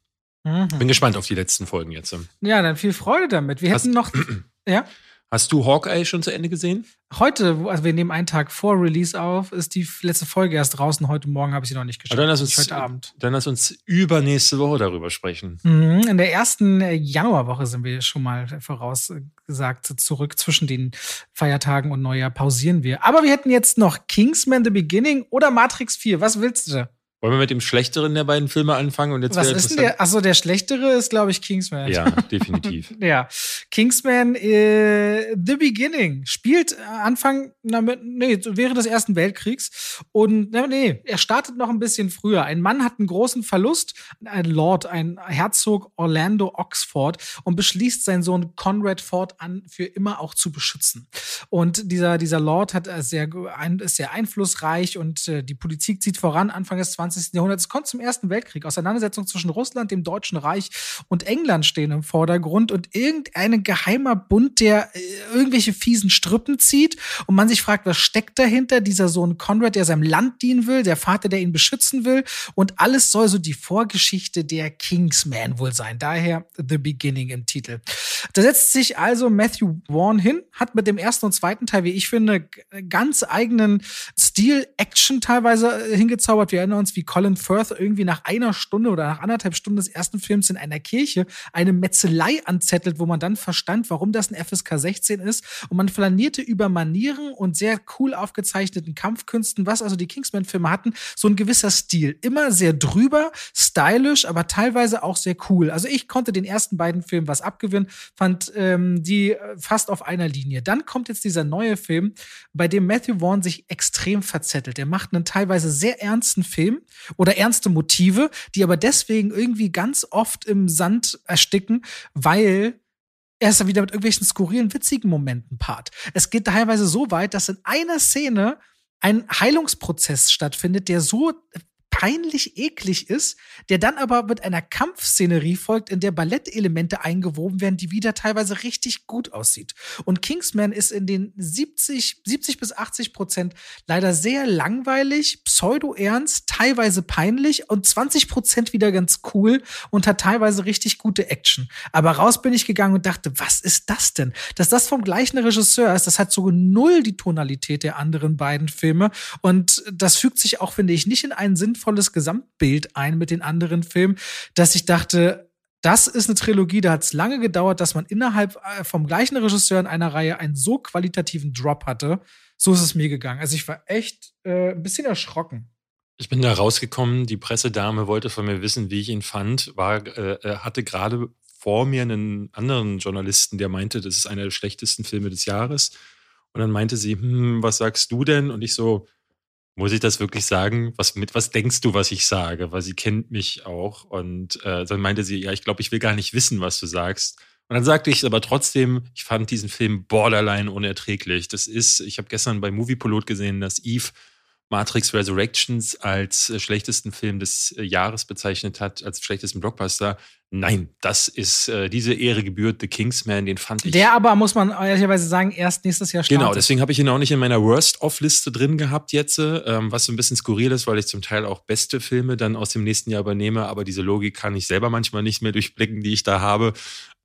B: Mhm. Bin gespannt auf die letzten Folgen jetzt.
A: Ja, dann viel Freude damit. Wir Hast, hätten noch. ja?
B: Hast du Hawkeye schon zu Ende gesehen?
A: Heute, also wir nehmen einen Tag vor Release auf, ist die letzte Folge erst draußen. Heute Morgen habe ich sie noch nicht
B: geschafft. Dann lass uns heute Abend. Dann lass uns übernächste Woche darüber sprechen.
A: Mhm, in der ersten äh, Januarwoche sind wir schon mal vorausgesagt zurück. Zwischen den Feiertagen und Neujahr pausieren wir. Aber wir hätten jetzt noch Kingsman The Beginning oder Matrix 4. Was willst du?
B: Wollen wir mit dem schlechteren der beiden Filme anfangen? Und jetzt
A: Was ist denn der? Achso, der schlechtere ist, glaube ich, Kingsman.
B: Ja, definitiv.
A: ja. Kingsman äh, The Beginning spielt äh, Anfang, na, nee, während des Ersten Weltkriegs. Und nee, er startet noch ein bisschen früher. Ein Mann hat einen großen Verlust, ein Lord, ein Herzog Orlando Oxford und beschließt, seinen Sohn Conrad fortan für immer auch zu beschützen. Und dieser, dieser Lord hat äh, sehr, ist sehr einflussreich und äh, die Politik zieht voran. Anfang des 20 20. Jahrhunderts. Es kommt zum Ersten Weltkrieg. Auseinandersetzungen zwischen Russland, dem Deutschen Reich und England stehen im Vordergrund und irgendein geheimer Bund, der äh, irgendwelche fiesen Strippen zieht und man sich fragt, was steckt dahinter? Dieser Sohn Conrad, der seinem Land dienen will, der Vater, der ihn beschützen will und alles soll so die Vorgeschichte der Kingsman wohl sein. Daher The Beginning im Titel. Da setzt sich also Matthew Vaughn hin, hat mit dem ersten und zweiten Teil, wie ich finde, ganz eigenen Stil, Action teilweise äh, hingezaubert. Wir erinnern uns, wie wie Colin Firth irgendwie nach einer Stunde oder nach anderthalb Stunden des ersten Films in einer Kirche eine Metzelei anzettelt, wo man dann verstand, warum das ein FSK 16 ist. Und man flanierte über Manieren und sehr cool aufgezeichneten Kampfkünsten, was also die Kingsman-Filme hatten, so ein gewisser Stil. Immer sehr drüber, stylisch, aber teilweise auch sehr cool. Also ich konnte den ersten beiden Filmen was abgewinnen, fand ähm, die äh, fast auf einer Linie. Dann kommt jetzt dieser neue Film, bei dem Matthew Vaughn sich extrem verzettelt. Er macht einen teilweise sehr ernsten Film oder ernste Motive, die aber deswegen irgendwie ganz oft im Sand ersticken, weil er ist dann wieder mit irgendwelchen skurrilen, witzigen Momenten part. Es geht teilweise so weit, dass in einer Szene ein Heilungsprozess stattfindet, der so peinlich eklig ist, der dann aber mit einer Kampfszenerie folgt, in der Ballettelemente eingewoben werden, die wieder teilweise richtig gut aussieht. Und Kingsman ist in den 70, 70 bis 80 Prozent leider sehr langweilig, pseudo-ernst, teilweise peinlich und 20 Prozent wieder ganz cool und hat teilweise richtig gute Action. Aber raus bin ich gegangen und dachte, was ist das denn? Dass das vom gleichen Regisseur ist, das hat so null die Tonalität der anderen beiden Filme und das fügt sich auch, finde ich, nicht in einen Sinn sinnvolles Gesamtbild ein mit den anderen Filmen, dass ich dachte, das ist eine Trilogie, da hat es lange gedauert, dass man innerhalb äh, vom gleichen Regisseur in einer Reihe einen so qualitativen Drop hatte. So ist es mir gegangen. Also ich war echt äh, ein bisschen erschrocken.
B: Ich bin da rausgekommen, die Pressedame wollte von mir wissen, wie ich ihn fand, war, äh, hatte gerade vor mir einen anderen Journalisten, der meinte, das ist einer der schlechtesten Filme des Jahres. Und dann meinte sie, hm, was sagst du denn? Und ich so, muss ich das wirklich sagen? Was, mit was denkst du, was ich sage? Weil sie kennt mich auch. Und äh, dann meinte sie, ja, ich glaube, ich will gar nicht wissen, was du sagst. Und dann sagte ich aber trotzdem, ich fand diesen Film borderline unerträglich. Das ist, ich habe gestern bei Moviepilot gesehen, dass Eve Matrix Resurrections als äh, schlechtesten Film des äh, Jahres bezeichnet hat, als schlechtesten Blockbuster. Nein, das ist äh, diese Ehre gebührt The Kingsman, den fand ich.
A: Der aber, muss man ehrlicherweise sagen, erst nächstes Jahr
B: startet. Genau, deswegen habe ich ihn auch nicht in meiner Worst-Off-Liste drin gehabt jetzt, ähm, was so ein bisschen skurril ist, weil ich zum Teil auch beste Filme dann aus dem nächsten Jahr übernehme, aber diese Logik kann ich selber manchmal nicht mehr durchblicken, die ich da habe.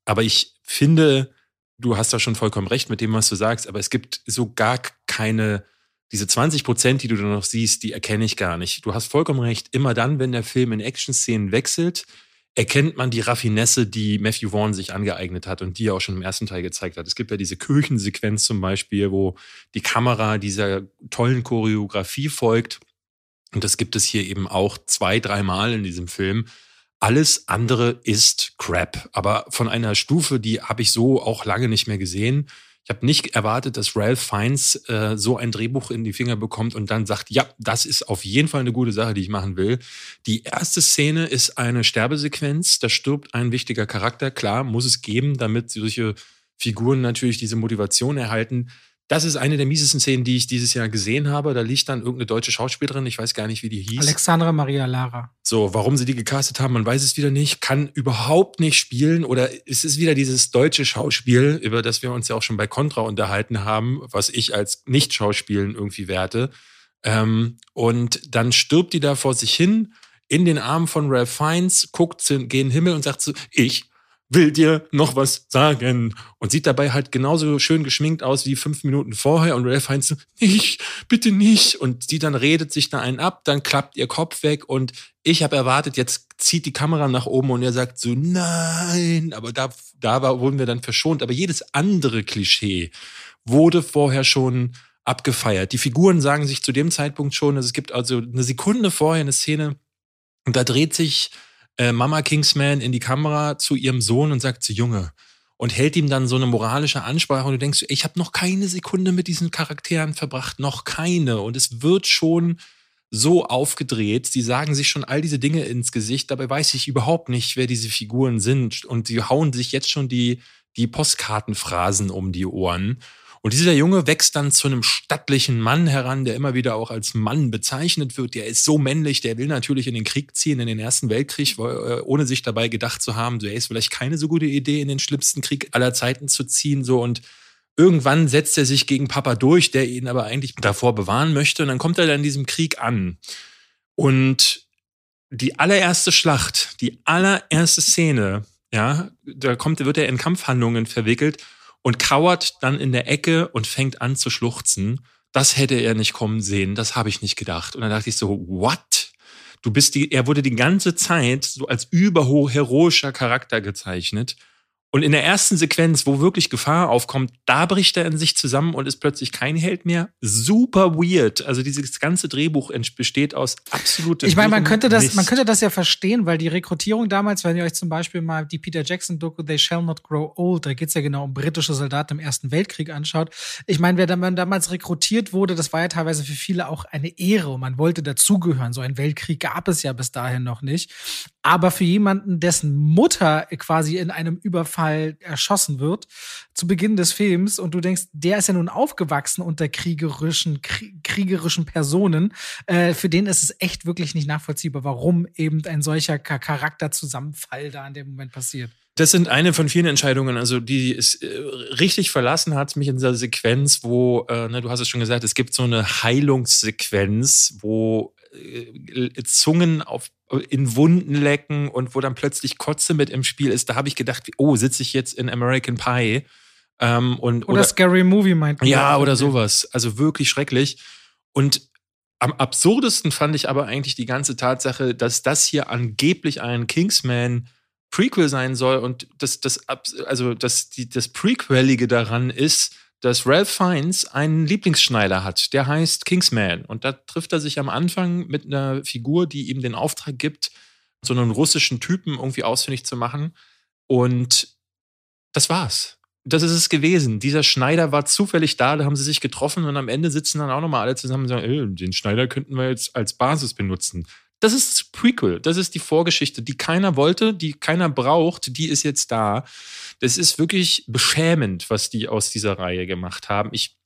B: Aber ich finde, du hast da schon vollkommen recht mit dem, was du sagst, aber es gibt so gar keine diese 20 Prozent, die du da noch siehst, die erkenne ich gar nicht. Du hast vollkommen recht. Immer dann, wenn der Film in Action-Szenen wechselt, erkennt man die Raffinesse, die Matthew Vaughn sich angeeignet hat und die er auch schon im ersten Teil gezeigt hat. Es gibt ja diese Kirchensequenz zum Beispiel, wo die Kamera dieser tollen Choreografie folgt. Und das gibt es hier eben auch zwei, dreimal in diesem Film. Alles andere ist Crap. Aber von einer Stufe, die habe ich so auch lange nicht mehr gesehen. Ich habe nicht erwartet, dass Ralph Fiennes äh, so ein Drehbuch in die Finger bekommt und dann sagt, ja, das ist auf jeden Fall eine gute Sache, die ich machen will. Die erste Szene ist eine Sterbesequenz. Da stirbt ein wichtiger Charakter. Klar, muss es geben, damit solche Figuren natürlich diese Motivation erhalten. Das ist eine der miesesten Szenen, die ich dieses Jahr gesehen habe. Da liegt dann irgendeine deutsche Schauspielerin, ich weiß gar nicht, wie die hieß.
A: Alexandra Maria Lara.
B: So, warum sie die gecastet haben, man weiß es wieder nicht, kann überhaupt nicht spielen oder es ist wieder dieses deutsche Schauspiel, über das wir uns ja auch schon bei Contra unterhalten haben, was ich als Nicht-Schauspielen irgendwie werte. Ähm, und dann stirbt die da vor sich hin in den Armen von Ralph Fiennes, guckt in den Himmel und sagt so, ich will dir noch was sagen. Und sieht dabei halt genauso schön geschminkt aus wie fünf Minuten vorher. Und Ralph Fiennes so, nicht, bitte nicht. Und die dann redet sich da einen ab, dann klappt ihr Kopf weg. Und ich habe erwartet, jetzt zieht die Kamera nach oben und er sagt so, nein. Aber da, da wurden wir dann verschont. Aber jedes andere Klischee wurde vorher schon abgefeiert. Die Figuren sagen sich zu dem Zeitpunkt schon, also es gibt also eine Sekunde vorher eine Szene, und da dreht sich äh, Mama Kingsman in die Kamera zu ihrem Sohn und sagt zu Junge und hält ihm dann so eine moralische Ansprache und du denkst, ich habe noch keine Sekunde mit diesen Charakteren verbracht, noch keine. Und es wird schon so aufgedreht, sie sagen sich schon all diese Dinge ins Gesicht, dabei weiß ich überhaupt nicht, wer diese Figuren sind. Und sie hauen sich jetzt schon die die Postkartenphrasen um die Ohren und dieser Junge wächst dann zu einem stattlichen Mann heran, der immer wieder auch als Mann bezeichnet wird. Der ist so männlich, der will natürlich in den Krieg ziehen, in den Ersten Weltkrieg, äh, ohne sich dabei gedacht zu haben, so, er ist vielleicht keine so gute Idee, in den schlimmsten Krieg aller Zeiten zu ziehen, so und Irgendwann setzt er sich gegen Papa durch, der ihn aber eigentlich davor bewahren möchte. Und dann kommt er dann in diesem Krieg an. Und die allererste Schlacht, die allererste Szene, ja, da kommt, wird er in Kampfhandlungen verwickelt und kauert dann in der Ecke und fängt an zu schluchzen. Das hätte er nicht kommen sehen, das habe ich nicht gedacht. Und dann dachte ich so, what? Du bist die, er wurde die ganze Zeit so als überheroischer Charakter gezeichnet. Und in der ersten Sequenz, wo wirklich Gefahr aufkommt, da bricht er in sich zusammen und ist plötzlich kein Held mehr. Super weird. Also dieses ganze Drehbuch besteht aus absolutem.
A: Ich meine, man könnte das, man könnte das ja verstehen, weil die Rekrutierung damals, wenn ihr euch zum Beispiel mal die Peter Jackson Doku They Shall Not Grow Old, da geht's ja genau um britische Soldaten im Ersten Weltkrieg anschaut. Ich meine, wer damals rekrutiert wurde, das war ja teilweise für viele auch eine Ehre und man wollte dazugehören. So einen Weltkrieg gab es ja bis dahin noch nicht. Aber für jemanden, dessen Mutter quasi in einem Überfall erschossen wird, zu Beginn des Films, und du denkst, der ist ja nun aufgewachsen unter kriegerischen, kriegerischen Personen, äh, für den ist es echt wirklich nicht nachvollziehbar, warum eben ein solcher Charakterzusammenfall da in dem Moment passiert.
B: Das sind eine von vielen Entscheidungen, also die es äh, richtig verlassen hat, mich in dieser Sequenz, wo, äh, ne, du hast es schon gesagt, es gibt so eine Heilungssequenz, wo Zungen auf, in Wunden lecken und wo dann plötzlich Kotze mit im Spiel ist, da habe ich gedacht, oh, sitze ich jetzt in American Pie? Ähm, und,
A: oder, oder Scary Movie meint
B: man. Ja, oder sowas. Also wirklich schrecklich. Und am absurdesten fand ich aber eigentlich die ganze Tatsache, dass das hier angeblich ein Kingsman Prequel sein soll und das, das, also das, die, das Prequelige daran ist, dass Ralph Fiennes einen Lieblingsschneider hat, der heißt Kingsman. Und da trifft er sich am Anfang mit einer Figur, die ihm den Auftrag gibt, so einen russischen Typen irgendwie ausfindig zu machen. Und das war's. Das ist es gewesen. Dieser Schneider war zufällig da, da haben sie sich getroffen und am Ende sitzen dann auch nochmal alle zusammen und sagen, den Schneider könnten wir jetzt als Basis benutzen. Das ist das Prequel, das ist die Vorgeschichte, die keiner wollte, die keiner braucht, die ist jetzt da. Das ist wirklich beschämend, was die aus dieser Reihe gemacht haben. Ich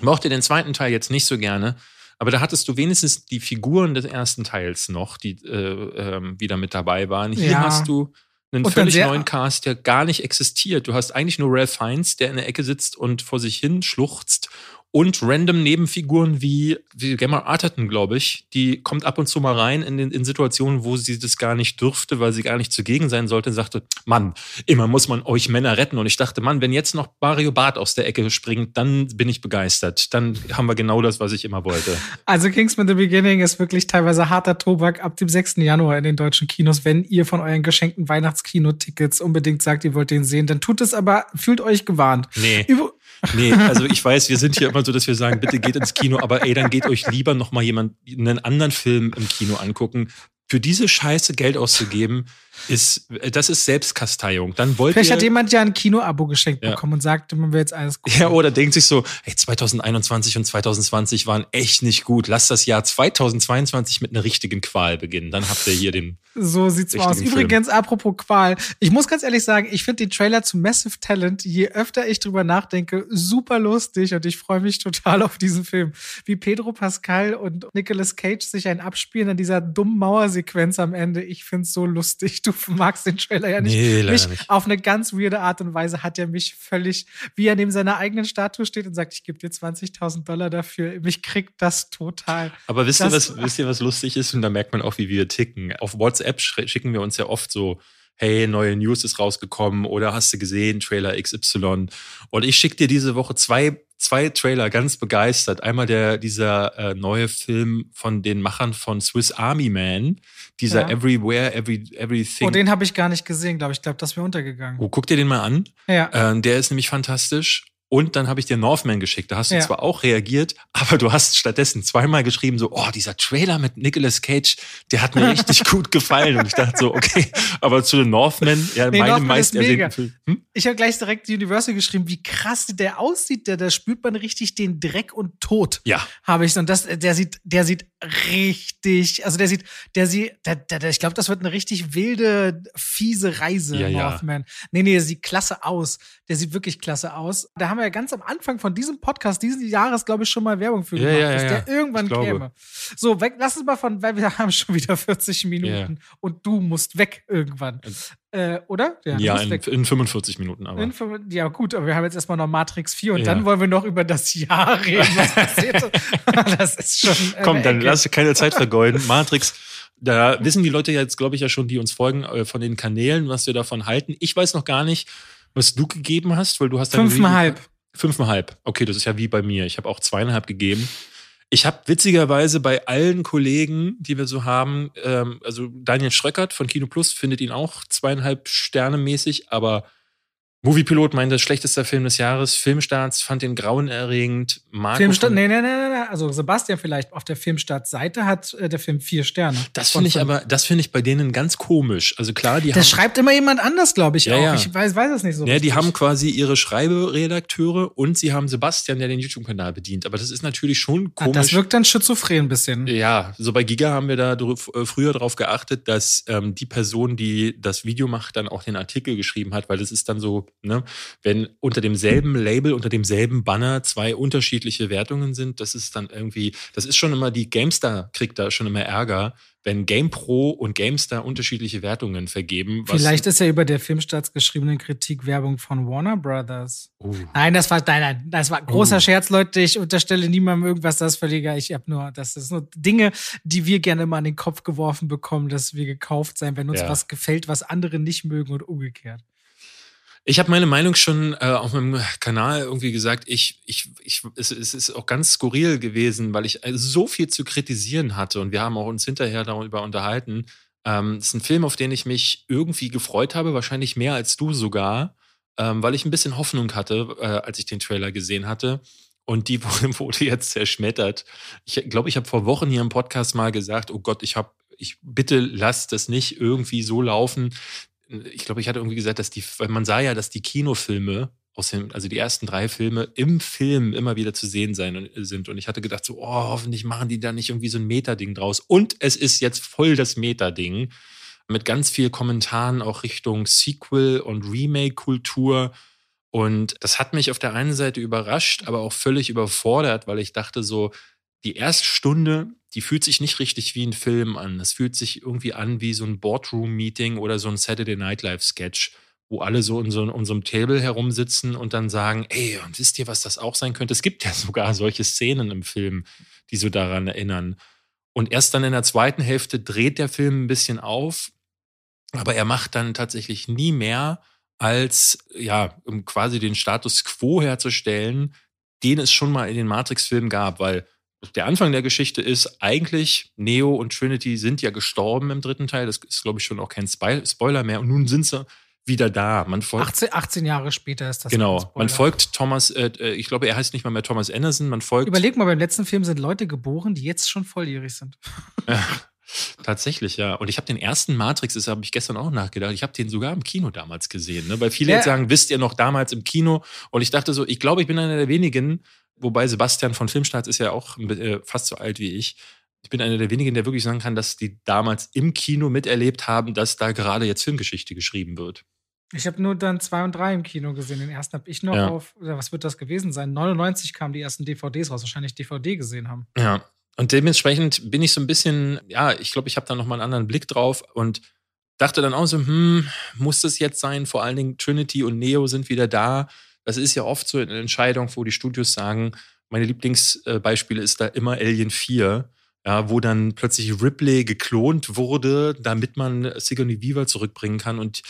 B: mochte den zweiten Teil jetzt nicht so gerne, aber da hattest du wenigstens die Figuren des ersten Teils noch, die äh, äh, wieder mit dabei waren. Hier ja. hast du einen und völlig neuen Cast, der gar nicht existiert. Du hast eigentlich nur Ralph Fiennes, der in der Ecke sitzt und vor sich hin schluchzt und random Nebenfiguren wie, wie Gemma Arterton, glaube ich. Die kommt ab und zu mal rein in, in Situationen, wo sie das gar nicht dürfte, weil sie gar nicht zugegen sein sollte und sagte, Mann, immer muss man euch Männer retten. Und ich dachte, Mann, wenn jetzt noch Mario Barth aus der Ecke springt, dann bin ich begeistert. Dann haben wir genau das, was ich immer wollte.
A: Also Kingsman The Beginning ist wirklich teilweise harter Tobak ab dem 6. Januar in den deutschen Kinos. Wenn ihr von euren geschenkten Weihnachtskino-Tickets unbedingt sagt, ihr wollt den sehen, dann tut es aber, fühlt euch gewarnt.
B: Nee. Über Nee, also ich weiß, wir sind hier immer so, dass wir sagen, bitte geht ins Kino, aber ey, dann geht euch lieber noch mal jemand einen anderen Film im Kino angucken. Für diese Scheiße Geld auszugeben, ist, das ist Selbstkasteiung. Dann wollt
A: Vielleicht ihr, hat jemand ja ein Kino-Abo geschenkt ja. bekommen und sagt, man will jetzt alles
B: gucken. Ja, oder denkt sich so, hey, 2021 und 2020 waren echt nicht gut. Lass das Jahr 2022 mit einer richtigen Qual beginnen. Dann habt ihr hier den.
A: So sieht's aus. Film. Übrigens, apropos Qual. Ich muss ganz ehrlich sagen, ich finde den Trailer zu Massive Talent, je öfter ich drüber nachdenke, super lustig und ich freue mich total auf diesen Film. Wie Pedro Pascal und Nicolas Cage sich ein abspielen an dieser dummen Mauersequenz am Ende. Ich find's so lustig. Du magst den Trailer ja nicht. Nee, mich, nicht. Auf eine ganz weirde Art und Weise hat er mich völlig, wie er neben seiner eigenen Statue steht und sagt, ich gebe dir 20.000 Dollar dafür. Mich kriegt das total.
B: Aber wisst, ihr, was, wisst ihr, was lustig ist? Und da merkt man auch, wie wir ticken. Auf WhatsApp schicken wir uns ja oft so hey, neue News ist rausgekommen oder hast du gesehen, Trailer XY. Und ich schicke dir diese Woche zwei zwei Trailer ganz begeistert. Einmal der, dieser äh, neue Film von den Machern von Swiss Army Man, dieser ja. Everywhere, Every, Everything.
A: Oh, den habe ich gar nicht gesehen, glaube ich. Ich glaube, das wäre untergegangen.
B: Oh, guck dir den mal an.
A: Ja.
B: Ähm, der ist nämlich fantastisch. Und dann habe ich dir Northman geschickt. Da hast du ja. zwar auch reagiert, aber du hast stattdessen zweimal geschrieben, so, oh, dieser Trailer mit Nicolas Cage, der hat mir richtig gut gefallen. Und ich dachte so, okay, aber zu den Northman, ja, nee, meine meist ersehnten Film.
A: Hm? Ich habe gleich direkt Universal geschrieben, wie krass der aussieht. Der, da spürt man richtig den Dreck und Tod.
B: Ja.
A: Habe ich. Und das, der sieht, der sieht richtig, also der sieht, der sieht, der, der, der ich glaube, das wird eine richtig wilde, fiese Reise, ja, Northman. Ja. Nee, nee, der sieht klasse aus. Der sieht wirklich klasse aus. Da haben wir ja ganz am Anfang von diesem Podcast diesen Jahres, glaube ich, schon mal Werbung für gemacht, ja, dass der irgendwann käme. So, weg, lass uns mal von, weil wir haben schon wieder 40 Minuten und du musst weg irgendwann. Äh, oder?
B: Ja, ja in, in, 45 Minuten aber. In,
A: ja, gut, aber wir haben jetzt erstmal noch Matrix 4 und ja. dann wollen wir noch über das Jahr reden, was passiert.
B: das ist schon. Äh, Komm, dann lass keine Zeit vergeuden. Matrix, da wissen die Leute jetzt, glaube ich, ja schon, die uns folgen, äh, von den Kanälen, was wir davon halten. Ich weiß noch gar nicht, was du gegeben hast, weil du hast
A: Fünfeinhalb.
B: Fünfeinhalb. Okay, das ist ja wie bei mir. Ich habe auch zweieinhalb gegeben Ich habe witzigerweise bei allen Kollegen, die wir so haben, ähm, also Daniel Schröckert von Kino Plus findet ihn auch zweieinhalb Sterne mäßig, aber Moviepilot meinte, schlechtester Film des Jahres. Filmstarts fand den grauenerregend.
A: Marco Filmstart, nee, nee, nee, nee, also Sebastian vielleicht auf der Filmstartseite hat äh, der Film vier Sterne.
B: Das finde ich aber, das finde ich bei denen ganz komisch. Also klar, die
A: das schreibt immer jemand anders, glaube ich auch. Ich weiß, weiß es nicht so.
B: Ja, die haben quasi ihre Schreiberedakteure und sie haben Sebastian, der den YouTube-Kanal bedient. Aber das ist natürlich schon komisch.
A: Das wirkt dann schizophren ein bisschen.
B: Ja, so bei Giga haben wir da äh, früher darauf geachtet, dass ähm, die Person, die das Video macht, dann auch den Artikel geschrieben hat, weil das ist dann so, ne, wenn unter demselben Label, unter demselben Banner zwei unterschiedliche Wertungen sind, das ist dann irgendwie, das ist schon immer, die GameStar kriegt da schon immer Ärger, wenn GamePro und GameStar unterschiedliche Wertungen vergeben.
A: Vielleicht ist ja über der Filmstarts geschriebene Kritik Werbung von Warner Brothers. Uh. Nein, das war, nein, nein, das war großer uh. Scherz, Leute. Ich unterstelle niemandem irgendwas, das ist völliger. Ich habe nur, das ist nur Dinge, die wir gerne mal an den Kopf geworfen bekommen, dass wir gekauft sein, wenn uns ja. was gefällt, was andere nicht mögen und umgekehrt.
B: Ich habe meine Meinung schon äh, auf meinem Kanal irgendwie gesagt. Ich, ich, ich, es, es ist auch ganz skurril gewesen, weil ich äh, so viel zu kritisieren hatte und wir haben auch uns hinterher darüber unterhalten. Ähm, es ist ein Film, auf den ich mich irgendwie gefreut habe, wahrscheinlich mehr als du sogar, ähm, weil ich ein bisschen Hoffnung hatte, äh, als ich den Trailer gesehen hatte. Und die wurde jetzt zerschmettert. Ich glaube, ich habe vor Wochen hier im Podcast mal gesagt, oh Gott, ich habe ich bitte lasst das nicht irgendwie so laufen, ich glaube, ich hatte irgendwie gesagt, dass die, weil man sah ja, dass die Kinofilme aus dem, also die ersten drei Filme im Film immer wieder zu sehen sein sind. Und ich hatte gedacht, so, oh, hoffentlich machen die da nicht irgendwie so ein Meta-Ding draus. Und es ist jetzt voll das Meta-Ding. Mit ganz viel Kommentaren auch Richtung Sequel und Remake-Kultur. Und das hat mich auf der einen Seite überrascht, aber auch völlig überfordert, weil ich dachte so, die erste Stunde, die fühlt sich nicht richtig wie ein Film an. Es fühlt sich irgendwie an wie so ein Boardroom-Meeting oder so ein Saturday Night Live-Sketch, wo alle so in so unserem Table herumsitzen und dann sagen, ey, und wisst ihr, was das auch sein könnte? Es gibt ja sogar solche Szenen im Film, die so daran erinnern. Und erst dann in der zweiten Hälfte dreht der Film ein bisschen auf, aber er macht dann tatsächlich nie mehr, als ja, um quasi den Status quo herzustellen, den es schon mal in den Matrix-Filmen gab, weil der Anfang der Geschichte ist eigentlich, Neo und Trinity sind ja gestorben im dritten Teil. Das ist, glaube ich, schon auch kein Spoiler mehr. Und nun sind sie wieder da. Man
A: folgt, 18, 18 Jahre später ist das.
B: Genau. Man folgt Thomas, äh, äh, ich glaube, er heißt nicht mal mehr Thomas Anderson. Man folgt.
A: Überleg mal, beim letzten Film sind Leute geboren, die jetzt schon volljährig sind.
B: Tatsächlich, ja. Und ich habe den ersten Matrix, das habe ich gestern auch nachgedacht, ich habe den sogar im Kino damals gesehen. Ne? Weil viele ja. jetzt sagen, wisst ihr noch damals im Kino? Und ich dachte so, ich glaube, ich bin einer der wenigen, Wobei Sebastian von Filmstarts ist ja auch äh, fast so alt wie ich. Ich bin einer der wenigen, der wirklich sagen kann, dass die damals im Kino miterlebt haben, dass da gerade jetzt Filmgeschichte geschrieben wird.
A: Ich habe nur dann zwei und drei im Kino gesehen. Den ersten habe ich noch ja. auf, was wird das gewesen sein? 99 kamen die ersten DVDs raus, wahrscheinlich DVD gesehen haben.
B: Ja. Und dementsprechend bin ich so ein bisschen, ja, ich glaube, ich habe da nochmal einen anderen Blick drauf und dachte dann auch so, hm, muss das jetzt sein? Vor allen Dingen Trinity und Neo sind wieder da. Das ist ja oft so eine Entscheidung, wo die Studios sagen, meine Lieblingsbeispiele ist da immer Alien 4, ja, wo dann plötzlich Ripley geklont wurde, damit man Sigourney Weaver zurückbringen kann. Und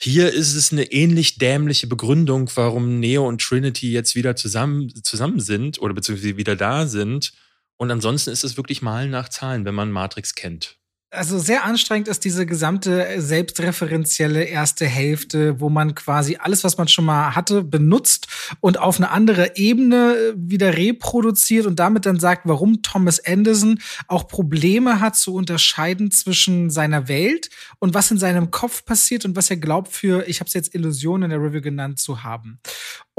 B: hier ist es eine ähnlich dämliche Begründung, warum Neo und Trinity jetzt wieder zusammen, zusammen sind oder beziehungsweise wieder da sind. Und ansonsten ist es wirklich Malen nach Zahlen, wenn man Matrix kennt
A: also sehr anstrengend ist diese gesamte selbstreferenzielle erste Hälfte, wo man quasi alles, was man schon mal hatte, benutzt und auf eine andere Ebene wieder reproduziert und damit dann sagt, warum Thomas Anderson auch Probleme hat zu unterscheiden zwischen seiner Welt und was in seinem Kopf passiert und was er glaubt für, ich habe es jetzt Illusionen in der Review genannt, zu haben.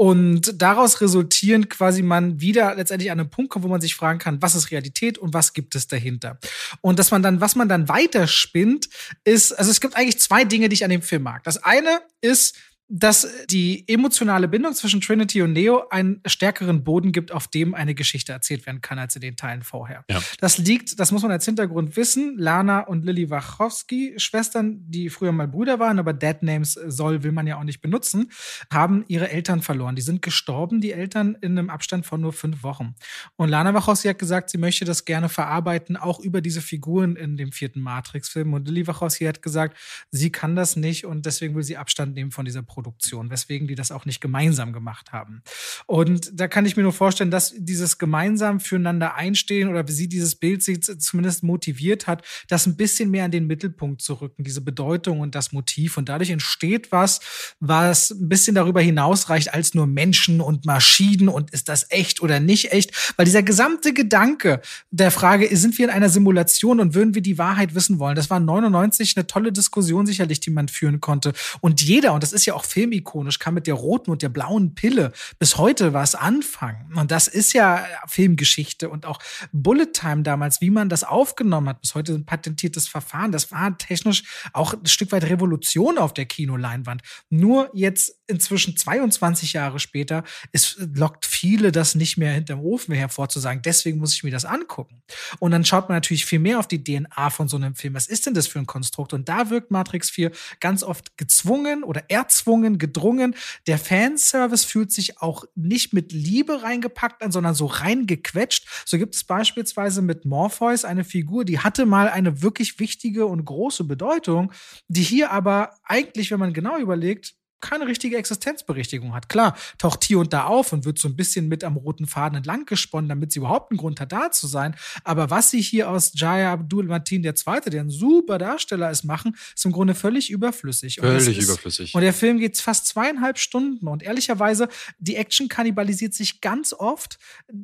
A: Und daraus resultierend quasi man wieder letztendlich an einen Punkt kommt, wo man sich fragen kann, was ist Realität und was gibt es dahinter? Und dass man dann, was man dann weiterspinnt, ist, also es gibt eigentlich zwei Dinge, die ich an dem Film mag. Das eine ist, dass die emotionale Bindung zwischen Trinity und Neo einen stärkeren Boden gibt, auf dem eine Geschichte erzählt werden kann, als in den Teilen vorher. Ja. Das liegt, das muss man als Hintergrund wissen, Lana und Lily Wachowski, Schwestern, die früher mal Brüder waren, aber Dead Names soll, will man ja auch nicht benutzen, haben ihre Eltern verloren. Die sind gestorben, die Eltern, in einem Abstand von nur fünf Wochen. Und Lana Wachowski hat gesagt, sie möchte das gerne verarbeiten, auch über diese Figuren in dem vierten Matrix-Film. Und Lily Wachowski hat gesagt, sie kann das nicht und deswegen will sie Abstand nehmen von dieser Produktion. Produktion, weswegen die das auch nicht gemeinsam gemacht haben. Und da kann ich mir nur vorstellen, dass dieses gemeinsam füreinander einstehen oder wie sie dieses Bild sie zumindest motiviert hat, das ein bisschen mehr an den Mittelpunkt zu rücken, diese Bedeutung und das Motiv. Und dadurch entsteht was, was ein bisschen darüber hinausreicht als nur Menschen und Maschinen und ist das echt oder nicht echt? Weil dieser gesamte Gedanke der Frage, sind wir in einer Simulation und würden wir die Wahrheit wissen wollen? Das war 99 eine tolle Diskussion sicherlich, die man führen konnte. Und jeder, und das ist ja auch filmikonisch, kann mit der roten und der blauen Pille bis heute was anfangen. Und das ist ja Filmgeschichte und auch Bullet Time damals, wie man das aufgenommen hat, bis heute ein patentiertes Verfahren. Das war technisch auch ein Stück weit Revolution auf der Kinoleinwand. Nur jetzt inzwischen 22 Jahre später, es lockt viele das nicht mehr hinterm Ofen hervorzusagen. Deswegen muss ich mir das angucken. Und dann schaut man natürlich viel mehr auf die DNA von so einem Film. Was ist denn das für ein Konstrukt? Und da wirkt Matrix 4 ganz oft gezwungen oder erzwungen, gedrungen. Der Fanservice fühlt sich auch nicht mit Liebe reingepackt an, sondern so reingequetscht. So gibt es beispielsweise mit Morpheus eine Figur, die hatte mal eine wirklich wichtige und große Bedeutung, die hier aber eigentlich, wenn man genau überlegt, keine richtige Existenzberechtigung hat. Klar, taucht hier und da auf und wird so ein bisschen mit am roten Faden entlang gesponnen, damit sie überhaupt einen Grund hat, da zu sein. Aber was sie hier aus Jaya Abdul Martin II., der ein super Darsteller ist, machen, ist im Grunde völlig überflüssig.
B: Völlig ist, überflüssig.
A: Und der Film geht fast zweieinhalb Stunden. Und ehrlicherweise, die Action kannibalisiert sich ganz oft.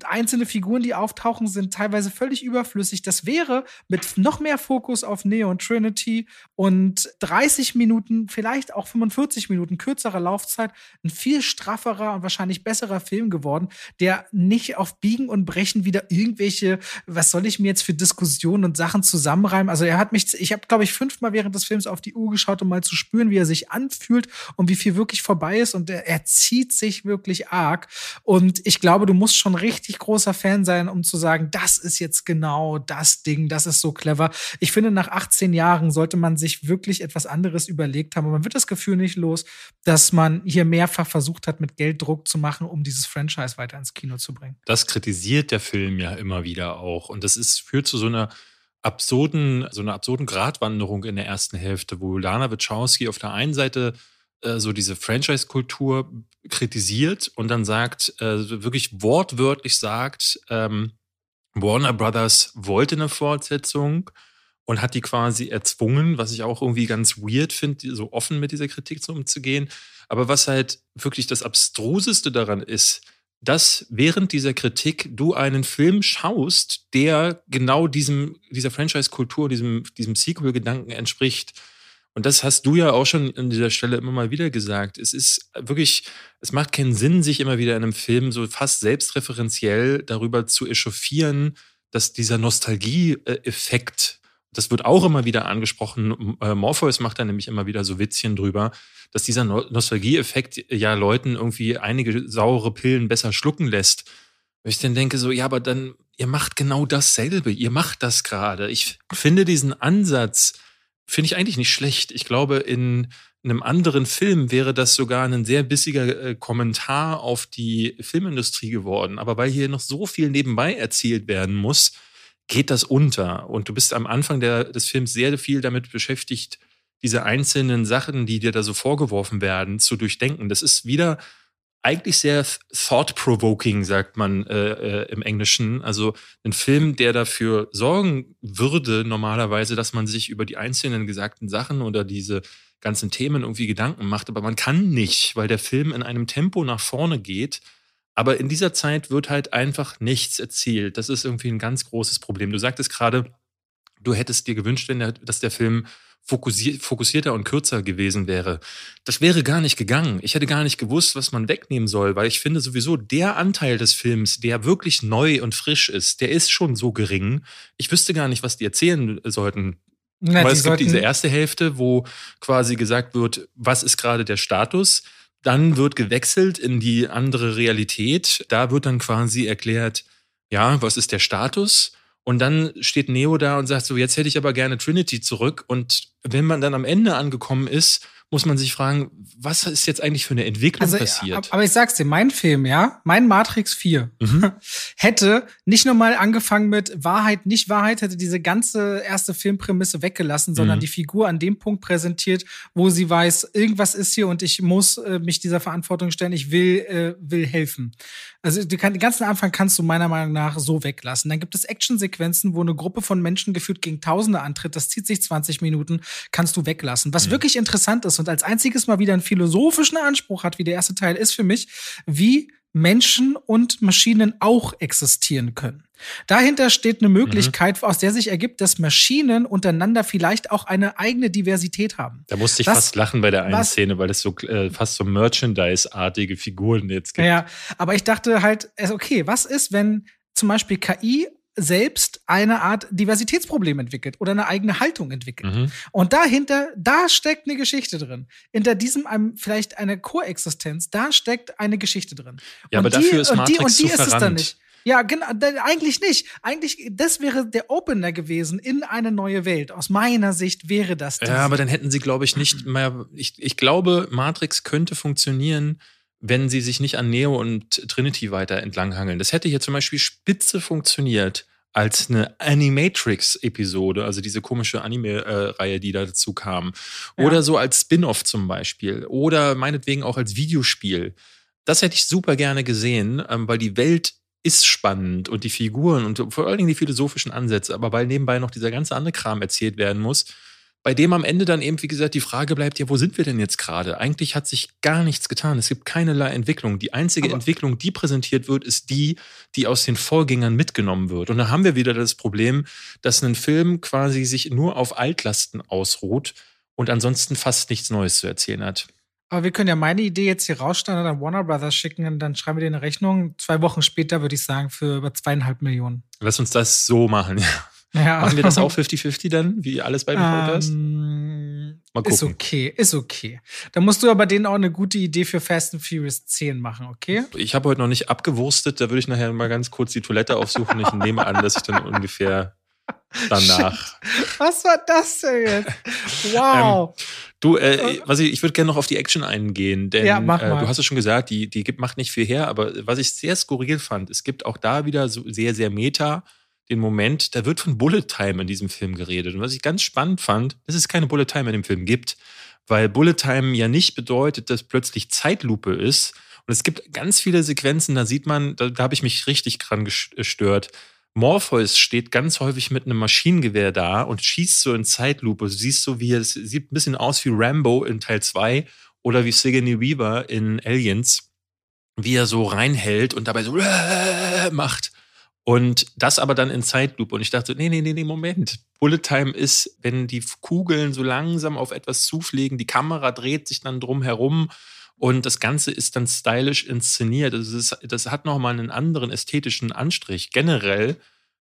A: Einzelne Figuren, die auftauchen, sind teilweise völlig überflüssig. Das wäre mit noch mehr Fokus auf Neo und Trinity und 30 Minuten, vielleicht auch 45 Minuten kürzerer Laufzeit ein viel strafferer und wahrscheinlich besserer Film geworden, der nicht auf Biegen und Brechen wieder irgendwelche, was soll ich mir jetzt für Diskussionen und Sachen zusammenreimen? Also er hat mich, ich habe, glaube ich, fünfmal während des Films auf die Uhr geschaut, um mal zu spüren, wie er sich anfühlt und wie viel wirklich vorbei ist. Und er, er zieht sich wirklich arg. Und ich glaube, du musst schon richtig großer Fan sein, um zu sagen, das ist jetzt genau das Ding, das ist so clever. Ich finde, nach 18 Jahren sollte man sich wirklich etwas anderes überlegt haben. Und man wird das Gefühl nicht los, dass man hier mehrfach versucht hat, mit Geld Druck zu machen, um dieses Franchise weiter ins Kino zu bringen.
B: Das kritisiert der Film ja immer wieder auch. Und das ist, führt zu so einer absurden, so einer absurden Gratwanderung in der ersten Hälfte, wo Lana Wachowski auf der einen Seite äh, so diese Franchise-Kultur kritisiert und dann sagt, äh, wirklich wortwörtlich sagt, ähm, Warner Brothers wollte eine Fortsetzung und hat die quasi erzwungen, was ich auch irgendwie ganz weird finde, so offen mit dieser Kritik umzugehen. Aber was halt wirklich das Abstruseste daran ist, dass während dieser Kritik du einen Film schaust, der genau diesem, dieser Franchise-Kultur, diesem, diesem Sequel-Gedanken entspricht. Und das hast du ja auch schon an dieser Stelle immer mal wieder gesagt. Es ist wirklich, es macht keinen Sinn, sich immer wieder in einem Film so fast selbstreferenziell darüber zu echauffieren, dass dieser Nostalgie-Effekt das wird auch immer wieder angesprochen. Äh, Morpheus macht da nämlich immer wieder so Witzchen drüber, dass dieser no Nostalgie-Effekt ja Leuten irgendwie einige saure Pillen besser schlucken lässt. Und ich dann denke so, ja, aber dann, ihr macht genau dasselbe. Ihr macht das gerade. Ich finde diesen Ansatz, finde ich eigentlich nicht schlecht. Ich glaube, in einem anderen Film wäre das sogar ein sehr bissiger äh, Kommentar auf die Filmindustrie geworden. Aber weil hier noch so viel nebenbei erzählt werden muss, geht das unter. Und du bist am Anfang der, des Films sehr viel damit beschäftigt, diese einzelnen Sachen, die dir da so vorgeworfen werden, zu durchdenken. Das ist wieder eigentlich sehr thought-provoking, sagt man äh, äh, im Englischen. Also ein Film, der dafür sorgen würde, normalerweise, dass man sich über die einzelnen gesagten Sachen oder diese ganzen Themen irgendwie Gedanken macht. Aber man kann nicht, weil der Film in einem Tempo nach vorne geht, aber in dieser Zeit wird halt einfach nichts erzählt. Das ist irgendwie ein ganz großes Problem. Du sagtest gerade, du hättest dir gewünscht, dass der Film fokussierter und kürzer gewesen wäre. Das wäre gar nicht gegangen. Ich hätte gar nicht gewusst, was man wegnehmen soll, weil ich finde sowieso, der Anteil des Films, der wirklich neu und frisch ist, der ist schon so gering. Ich wüsste gar nicht, was die erzählen sollten. Na, weil es gibt diese erste Hälfte, wo quasi gesagt wird, was ist gerade der Status? Dann wird gewechselt in die andere Realität. Da wird dann quasi erklärt, ja, was ist der Status? Und dann steht Neo da und sagt so, jetzt hätte ich aber gerne Trinity zurück. Und wenn man dann am Ende angekommen ist, muss man sich fragen, was ist jetzt eigentlich für eine Entwicklung also, passiert?
A: Aber ich sag's dir, mein Film, ja, mein Matrix 4 mhm. hätte nicht nur mal angefangen mit Wahrheit, nicht Wahrheit, hätte diese ganze erste Filmprämisse weggelassen, sondern mhm. die Figur an dem Punkt präsentiert, wo sie weiß, irgendwas ist hier und ich muss äh, mich dieser Verantwortung stellen, ich will, äh, will helfen. Also du kann, den ganzen Anfang kannst du meiner Meinung nach so weglassen. Dann gibt es Actionsequenzen, wo eine Gruppe von Menschen geführt gegen Tausende antritt. Das zieht sich 20 Minuten, kannst du weglassen. Was mhm. wirklich interessant ist und als einziges mal wieder einen philosophischen Anspruch hat, wie der erste Teil ist für mich, wie Menschen und Maschinen auch existieren können. Dahinter steht eine Möglichkeit, mhm. aus der sich ergibt, dass Maschinen untereinander vielleicht auch eine eigene Diversität haben.
B: Da musste ich was, fast lachen bei der einen was, Szene, weil es so äh, fast so Merchandise-artige Figuren jetzt gibt.
A: Ja, aber ich dachte halt, okay, was ist, wenn zum Beispiel KI selbst eine Art Diversitätsproblem entwickelt oder eine eigene Haltung entwickelt. Mhm. Und dahinter, da steckt eine Geschichte drin. Hinter diesem einem, vielleicht eine Koexistenz, da steckt eine Geschichte drin.
B: Ja, und aber die, dafür ist Matrix und die, und die ist es dann nicht.
A: Ja, genau, eigentlich nicht. Eigentlich, das wäre der Opener gewesen in eine neue Welt. Aus meiner Sicht wäre das.
B: Ja, aber dann hätten sie, glaube ich, nicht mehr. Ich, ich glaube, Matrix könnte funktionieren, wenn sie sich nicht an Neo und Trinity weiter entlanghangeln. Das hätte hier zum Beispiel spitze funktioniert als eine Animatrix-Episode, also diese komische Anime-Reihe, die dazu kam. Oder ja. so als Spin-off zum Beispiel. Oder meinetwegen auch als Videospiel. Das hätte ich super gerne gesehen, ähm, weil die Welt ist spannend und die Figuren und vor allen Dingen die philosophischen Ansätze, aber weil nebenbei noch dieser ganze andere Kram erzählt werden muss, bei dem am Ende dann eben, wie gesagt, die Frage bleibt, ja, wo sind wir denn jetzt gerade? Eigentlich hat sich gar nichts getan. Es gibt keinerlei Entwicklung. Die einzige Aber Entwicklung, die präsentiert wird, ist die, die aus den Vorgängern mitgenommen wird. Und da haben wir wieder das Problem, dass ein Film quasi sich nur auf Altlasten ausruht und ansonsten fast nichts Neues zu erzählen hat.
A: Aber wir können ja meine Idee jetzt hier rausstellen und an Warner Brothers schicken und dann schreiben wir dir eine Rechnung. Zwei Wochen später würde ich sagen für über zweieinhalb Millionen.
B: Lass uns das so machen, ja. Ja. Machen wir das auch 50-50 dann, wie alles bei Default ähm,
A: Mal gucken. Ist okay, ist okay. Da musst du aber denen auch eine gute Idee für Fast and Furious 10 machen, okay?
B: Ich habe heute noch nicht abgewurstet, da würde ich nachher mal ganz kurz die Toilette aufsuchen. Ich nehme an, dass ich dann ungefähr danach.
A: Shit. Was war das denn jetzt? Wow.
B: Ähm, du, äh, was ich, ich würde gerne noch auf die Action eingehen, denn ja, äh, du hast es schon gesagt, die, die gibt, macht nicht viel her, aber was ich sehr skurril fand, es gibt auch da wieder so sehr, sehr Meta den Moment, da wird von Bullet Time in diesem Film geredet. Und was ich ganz spannend fand, dass es keine Bullet Time in dem Film gibt, weil Bullet Time ja nicht bedeutet, dass plötzlich Zeitlupe ist. Und es gibt ganz viele Sequenzen, da sieht man, da, da habe ich mich richtig dran gestört. Morpheus steht ganz häufig mit einem Maschinengewehr da und schießt so in Zeitlupe. Du siehst so, wie es sieht ein bisschen aus wie Rambo in Teil 2 oder wie Sigourney Weaver in Aliens, wie er so reinhält und dabei so macht. Und das aber dann in Zeitlupe. Und ich dachte, nee, nee, nee, nee, Moment. Bullet Time ist, wenn die Kugeln so langsam auf etwas zufliegen, die Kamera dreht sich dann drum herum und das Ganze ist dann stylisch inszeniert. Also das, das hat nochmal einen anderen ästhetischen Anstrich. Generell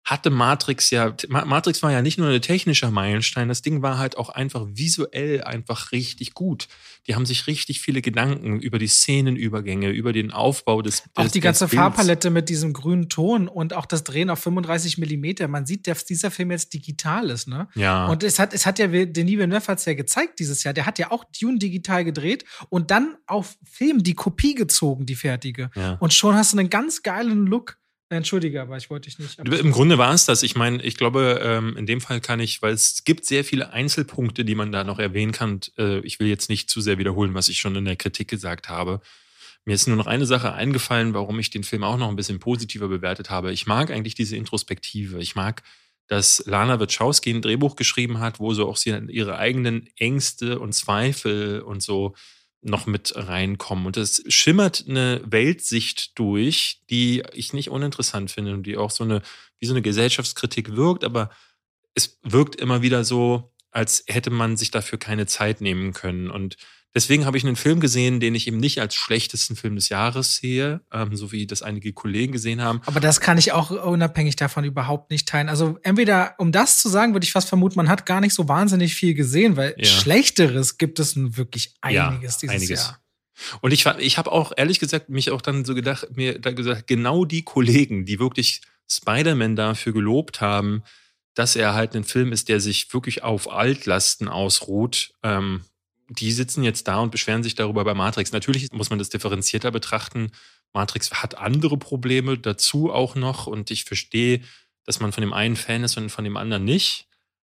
B: hatte Matrix ja, Matrix war ja nicht nur ein technischer Meilenstein, das Ding war halt auch einfach visuell einfach richtig gut. Die haben sich richtig viele Gedanken über die Szenenübergänge, über den Aufbau des
A: Auch die ganze Farbpalette mit diesem grünen Ton und auch das Drehen auf 35 Millimeter. Man sieht, dass dieser Film jetzt digital ist, ne?
B: Ja.
A: Und es hat, es hat ja, Denis Villeneuve hat es ja gezeigt dieses Jahr. Der hat ja auch Dune digital gedreht und dann auf Film die Kopie gezogen, die fertige. Ja. Und schon hast du einen ganz geilen Look Entschuldige, aber ich wollte dich nicht.
B: Im Grunde war es das. Ich meine, ich glaube, ähm, in dem Fall kann ich, weil es gibt sehr viele Einzelpunkte, die man da noch erwähnen kann. Äh, ich will jetzt nicht zu sehr wiederholen, was ich schon in der Kritik gesagt habe. Mir ist nur noch eine Sache eingefallen, warum ich den Film auch noch ein bisschen positiver bewertet habe. Ich mag eigentlich diese Introspektive. Ich mag, dass Lana Wachowski ein Drehbuch geschrieben hat, wo so auch sie ihre eigenen Ängste und Zweifel und so noch mit reinkommen. Und es schimmert eine Weltsicht durch, die ich nicht uninteressant finde und die auch so eine, wie so eine Gesellschaftskritik wirkt, aber es wirkt immer wieder so, als hätte man sich dafür keine Zeit nehmen können. Und Deswegen habe ich einen Film gesehen, den ich eben nicht als schlechtesten Film des Jahres sehe, ähm, so wie das einige Kollegen gesehen haben.
A: Aber das kann ich auch unabhängig davon überhaupt nicht teilen. Also entweder, um das zu sagen, würde ich fast vermuten, man hat gar nicht so wahnsinnig viel gesehen, weil ja. Schlechteres gibt es nun wirklich einiges ja, dieses einiges. Jahr.
B: Und ich, ich habe auch ehrlich gesagt mich auch dann so gedacht, mir da gesagt, genau die Kollegen, die wirklich Spider-Man dafür gelobt haben, dass er halt ein Film ist, der sich wirklich auf Altlasten ausruht, ähm, die sitzen jetzt da und beschweren sich darüber bei Matrix. Natürlich muss man das differenzierter betrachten. Matrix hat andere Probleme dazu auch noch und ich verstehe, dass man von dem einen Fan ist und von dem anderen nicht.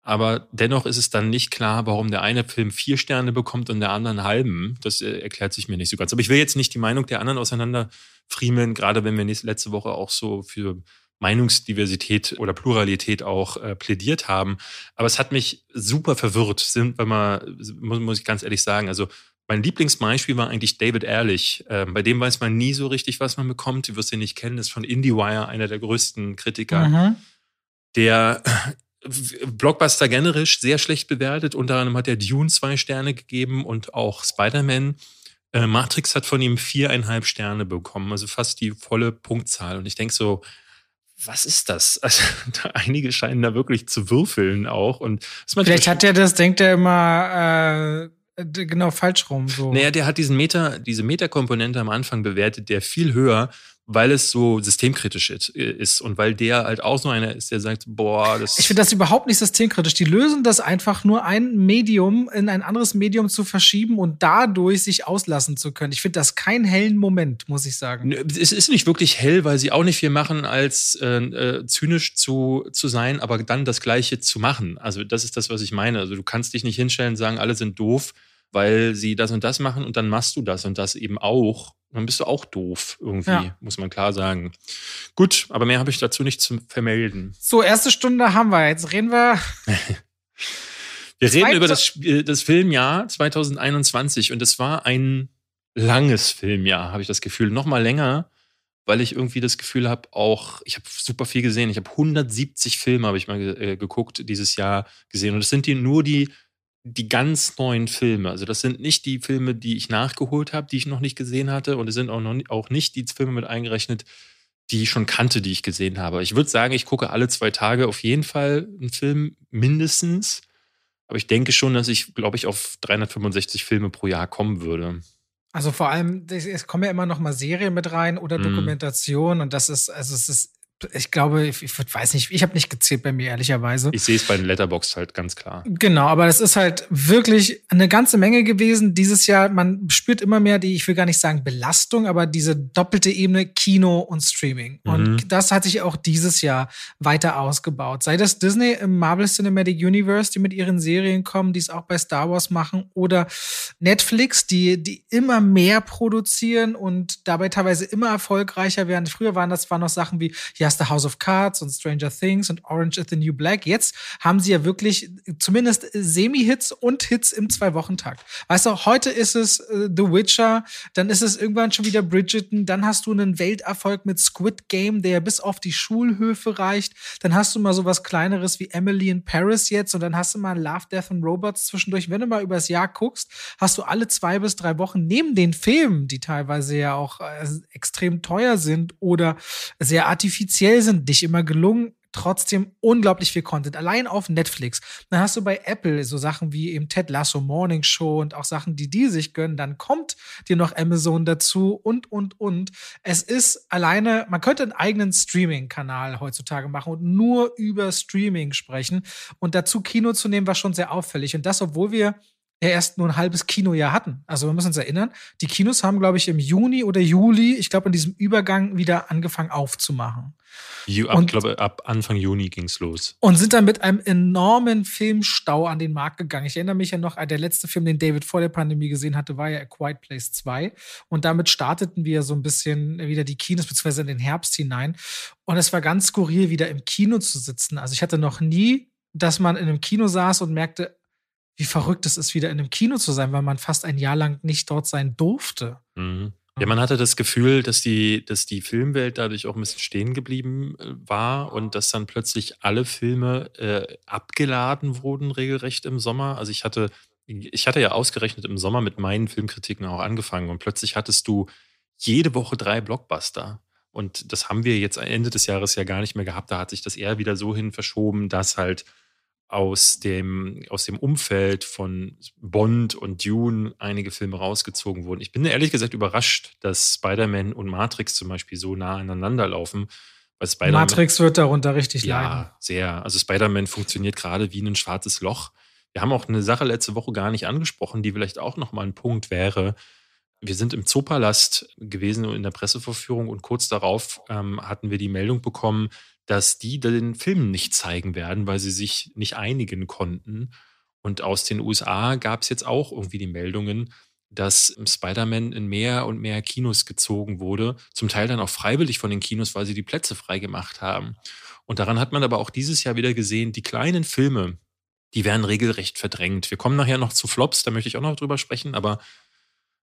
B: Aber dennoch ist es dann nicht klar, warum der eine Film vier Sterne bekommt und der andere einen halben. Das äh, erklärt sich mir nicht so ganz. Aber ich will jetzt nicht die Meinung der anderen auseinanderfriemeln, gerade wenn wir letzte Woche auch so für Meinungsdiversität oder Pluralität auch äh, plädiert haben. Aber es hat mich super verwirrt, sind, wenn man, muss, muss ich ganz ehrlich sagen. Also mein Lieblingsbeispiel war eigentlich David Ehrlich. Ähm, bei dem weiß man nie so richtig, was man bekommt. Du wirst ihn nicht kennen, ist von IndieWire, einer der größten Kritiker. Mhm. Der Blockbuster generisch sehr schlecht bewertet. Unter anderem hat er Dune zwei Sterne gegeben und auch Spider-Man. Äh, Matrix hat von ihm viereinhalb Sterne bekommen, also fast die volle Punktzahl. Und ich denke so, was ist das? Also einige scheinen da wirklich zu würfeln auch. Und
A: Vielleicht hat er das, denkt er immer, äh, genau falsch rum. So.
B: Naja, der hat diesen Meta, diese Meta-Komponente am Anfang bewertet, der viel höher weil es so systemkritisch ist und weil der halt auch so einer ist, der sagt, boah, das.
A: Ich finde das überhaupt nicht systemkritisch. Die lösen das einfach nur ein Medium in ein anderes Medium zu verschieben und dadurch sich auslassen zu können. Ich finde das keinen hellen Moment, muss ich sagen.
B: Es ist nicht wirklich hell, weil sie auch nicht viel machen, als äh, äh, zynisch zu, zu sein, aber dann das Gleiche zu machen. Also das ist das, was ich meine. Also du kannst dich nicht hinstellen und sagen, alle sind doof, weil sie das und das machen und dann machst du das und das eben auch dann bist du auch doof irgendwie, ja. muss man klar sagen. Gut, aber mehr habe ich dazu nicht zu vermelden.
A: So, erste Stunde haben wir. Jetzt reden wir.
B: wir reden über das, das Filmjahr 2021 und es war ein langes Filmjahr, habe ich das Gefühl. Noch mal länger, weil ich irgendwie das Gefühl habe, auch, ich habe super viel gesehen. Ich habe 170 Filme, habe ich mal äh, geguckt, dieses Jahr gesehen. Und es sind die nur die die ganz neuen Filme. Also das sind nicht die Filme, die ich nachgeholt habe, die ich noch nicht gesehen hatte. Und es sind auch, noch, auch nicht die Filme mit eingerechnet, die ich schon kannte, die ich gesehen habe. Ich würde sagen, ich gucke alle zwei Tage auf jeden Fall einen Film mindestens. Aber ich denke schon, dass ich, glaube ich, auf 365 Filme pro Jahr kommen würde.
A: Also vor allem, es kommen ja immer noch mal Serien mit rein oder mhm. Dokumentation und das ist, also es ist ich glaube, ich, ich weiß nicht, ich habe nicht gezählt bei mir, ehrlicherweise.
B: Ich sehe es bei den Letterbox halt ganz klar.
A: Genau, aber das ist halt wirklich eine ganze Menge gewesen dieses Jahr. Man spürt immer mehr die, ich will gar nicht sagen Belastung, aber diese doppelte Ebene Kino und Streaming. Mhm. Und das hat sich auch dieses Jahr weiter ausgebaut. Sei das Disney im Marvel Cinematic Universe, die mit ihren Serien kommen, die es auch bei Star Wars machen, oder Netflix, die, die immer mehr produzieren und dabei teilweise immer erfolgreicher werden. Früher waren das zwar noch Sachen wie, ja, erste House of Cards und Stranger Things und Orange is the New Black. Jetzt haben sie ja wirklich zumindest Semi-Hits und Hits im Zwei-Wochen-Takt. Weißt du, heute ist es äh, The Witcher, dann ist es irgendwann schon wieder Bridgerton, dann hast du einen Welterfolg mit Squid Game, der bis auf die Schulhöfe reicht. Dann hast du mal so was Kleineres wie Emily in Paris jetzt und dann hast du mal Love, Death and Robots zwischendurch. Wenn du mal übers Jahr guckst, hast du alle zwei bis drei Wochen neben den Filmen, die teilweise ja auch äh, extrem teuer sind oder sehr artifiziell speziell sind, dich immer gelungen, trotzdem unglaublich viel Content. Allein auf Netflix. Dann hast du bei Apple so Sachen wie eben Ted Lasso Morning Show und auch Sachen, die die sich gönnen. Dann kommt dir noch Amazon dazu und, und, und. Es ist alleine, man könnte einen eigenen Streaming-Kanal heutzutage machen und nur über Streaming sprechen und dazu Kino zu nehmen, war schon sehr auffällig. Und das, obwohl wir ja erst nur ein halbes Kinojahr hatten. Also wir müssen uns erinnern, die Kinos haben, glaube ich, im Juni oder Juli, ich glaube, in diesem Übergang wieder angefangen aufzumachen.
B: Ju, ab, und, glaube, ab Anfang Juni ging es los.
A: Und sind dann mit einem enormen Filmstau an den Markt gegangen. Ich erinnere mich ja noch, der letzte Film, den David vor der Pandemie gesehen hatte, war ja A Quiet Place 2. Und damit starteten wir so ein bisschen wieder die Kinos, beziehungsweise in den Herbst hinein. Und es war ganz skurril, wieder im Kino zu sitzen. Also ich hatte noch nie, dass man in einem Kino saß und merkte, wie verrückt es ist, wieder in einem Kino zu sein, weil man fast ein Jahr lang nicht dort sein durfte.
B: Mhm. Ja, man hatte das Gefühl, dass die, dass die Filmwelt dadurch auch ein bisschen stehen geblieben äh, war und dass dann plötzlich alle Filme äh, abgeladen wurden, regelrecht im Sommer. Also ich hatte, ich hatte ja ausgerechnet im Sommer mit meinen Filmkritiken auch angefangen und plötzlich hattest du jede Woche drei Blockbuster. Und das haben wir jetzt Ende des Jahres ja gar nicht mehr gehabt. Da hat sich das eher wieder so hin verschoben, dass halt aus dem, aus dem Umfeld von Bond und Dune einige Filme rausgezogen wurden. Ich bin ehrlich gesagt überrascht, dass Spider-Man und Matrix zum Beispiel so nah aneinander laufen.
A: Matrix wird darunter richtig
B: ja,
A: leiden.
B: Ja, sehr. Also Spider-Man funktioniert gerade wie ein schwarzes Loch. Wir haben auch eine Sache letzte Woche gar nicht angesprochen, die vielleicht auch nochmal ein Punkt wäre. Wir sind im Zoopalast gewesen in der Pressevorführung und kurz darauf ähm, hatten wir die Meldung bekommen, dass die den Film nicht zeigen werden, weil sie sich nicht einigen konnten. Und aus den USA gab es jetzt auch irgendwie die Meldungen, dass Spider-Man in mehr und mehr Kinos gezogen wurde, zum Teil dann auch freiwillig von den Kinos, weil sie die Plätze freigemacht haben. Und daran hat man aber auch dieses Jahr wieder gesehen, die kleinen Filme, die werden regelrecht verdrängt. Wir kommen nachher noch zu Flops, da möchte ich auch noch drüber sprechen, aber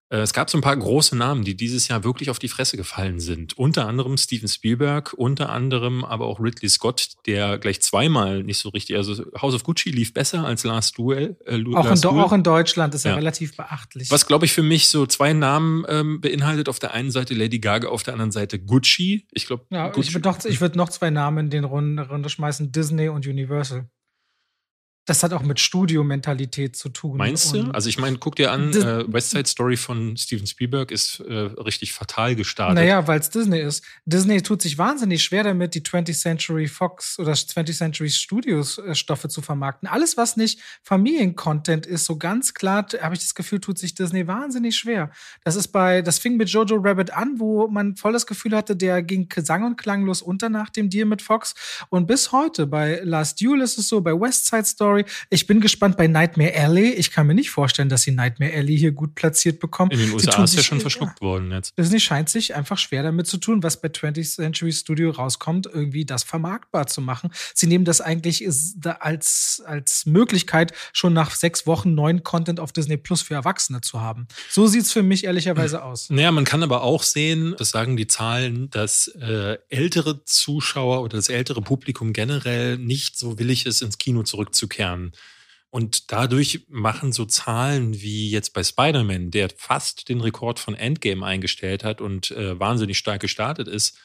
B: es gab so ein paar große Namen, die dieses Jahr wirklich auf die Fresse gefallen sind. Unter anderem Steven Spielberg, unter anderem aber auch Ridley Scott, der gleich zweimal nicht so richtig, also House of Gucci lief besser als Last Duel.
A: Äh, auch, Last in, Duel. auch, in, Deutschland ist er ja. relativ beachtlich.
B: Was, glaube ich, für mich so zwei Namen ähm, beinhaltet. Auf der einen Seite Lady Gaga, auf der anderen Seite Gucci. Ich glaube,
A: ja, ich würde noch, würd noch zwei Namen in den Runde, Runde schmeißen: Disney und Universal das hat auch mit Studiomentalität zu tun.
B: Meinst du? Also ich meine, guck dir an, äh, West Side Story von Steven Spielberg ist äh, richtig fatal gestartet.
A: Naja, weil es Disney ist. Disney tut sich wahnsinnig schwer damit, die 20th Century Fox oder 20th Century Studios äh, Stoffe zu vermarkten. Alles, was nicht Familiencontent ist, so ganz klar, habe ich das Gefühl, tut sich Disney wahnsinnig schwer. Das ist bei, das fing mit Jojo Rabbit an, wo man voll das Gefühl hatte, der ging sang- und klanglos unter nach dem Deal mit Fox. Und bis heute, bei Last Duel ist es so, bei West Side Story Story. Ich bin gespannt bei Nightmare Alley. Ich kann mir nicht vorstellen, dass sie Nightmare Alley hier gut platziert bekommen.
B: In den USA ist ja schon verschluckt worden jetzt.
A: Disney scheint sich einfach schwer damit zu tun, was bei 20th Century Studio rauskommt, irgendwie das vermarktbar zu machen. Sie nehmen das eigentlich als, als Möglichkeit, schon nach sechs Wochen neuen Content auf Disney Plus für Erwachsene zu haben. So sieht es für mich ehrlicherweise aus.
B: Naja, man kann aber auch sehen, das sagen die Zahlen, dass äh, ältere Zuschauer oder das ältere Publikum generell nicht so willig ist, ins Kino zurückzukehren intern. Und dadurch machen so Zahlen wie jetzt bei Spider-Man, der fast den Rekord von Endgame eingestellt hat und äh, wahnsinnig stark gestartet ist,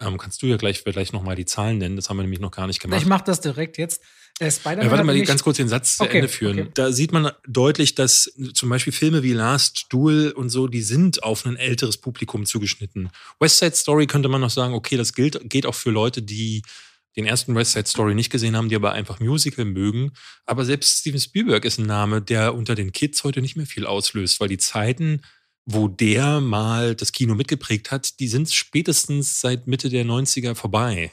B: ähm, kannst du ja gleich vielleicht nochmal die Zahlen nennen. Das haben wir nämlich noch gar nicht gemacht.
A: Ich mache das direkt jetzt.
B: Äh, Spider-Man. Ja, warte mal, ganz kurz den Satz okay, zu Ende führen. Okay. Da sieht man deutlich, dass zum Beispiel Filme wie Last Duel und so, die sind auf ein älteres Publikum zugeschnitten. West Side Story könnte man noch sagen, okay, das gilt, geht auch für Leute, die den ersten West Side Story nicht gesehen haben, die aber einfach Musical mögen. Aber selbst Steven Spielberg ist ein Name, der unter den Kids heute nicht mehr viel auslöst, weil die Zeiten, wo der mal das Kino mitgeprägt hat, die sind spätestens seit Mitte der 90er vorbei.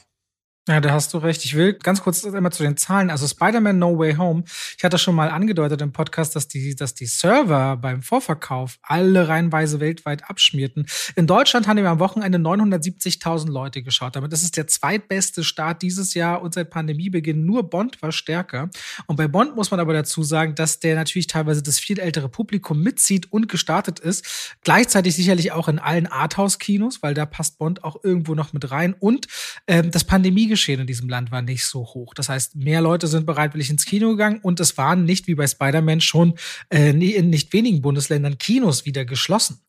A: Ja, da hast du recht. Ich will ganz kurz einmal zu den Zahlen. Also Spider-Man No Way Home. Ich hatte schon mal angedeutet im Podcast, dass die, dass die Server beim Vorverkauf alle reihenweise weltweit abschmierten. In Deutschland haben wir am Wochenende 970.000 Leute geschaut. Damit ist es der zweitbeste Start dieses Jahr und seit Pandemiebeginn. Nur Bond war stärker. Und bei Bond muss man aber dazu sagen, dass der natürlich teilweise das viel ältere Publikum mitzieht und gestartet ist. Gleichzeitig sicherlich auch in allen Arthouse-Kinos, weil da passt Bond auch irgendwo noch mit rein. Und ähm, das Pandemie Geschehen in diesem Land war nicht so hoch. Das heißt, mehr Leute sind bereitwillig ins Kino gegangen und es waren nicht wie bei Spider-Man schon äh, in nicht wenigen Bundesländern Kinos wieder geschlossen.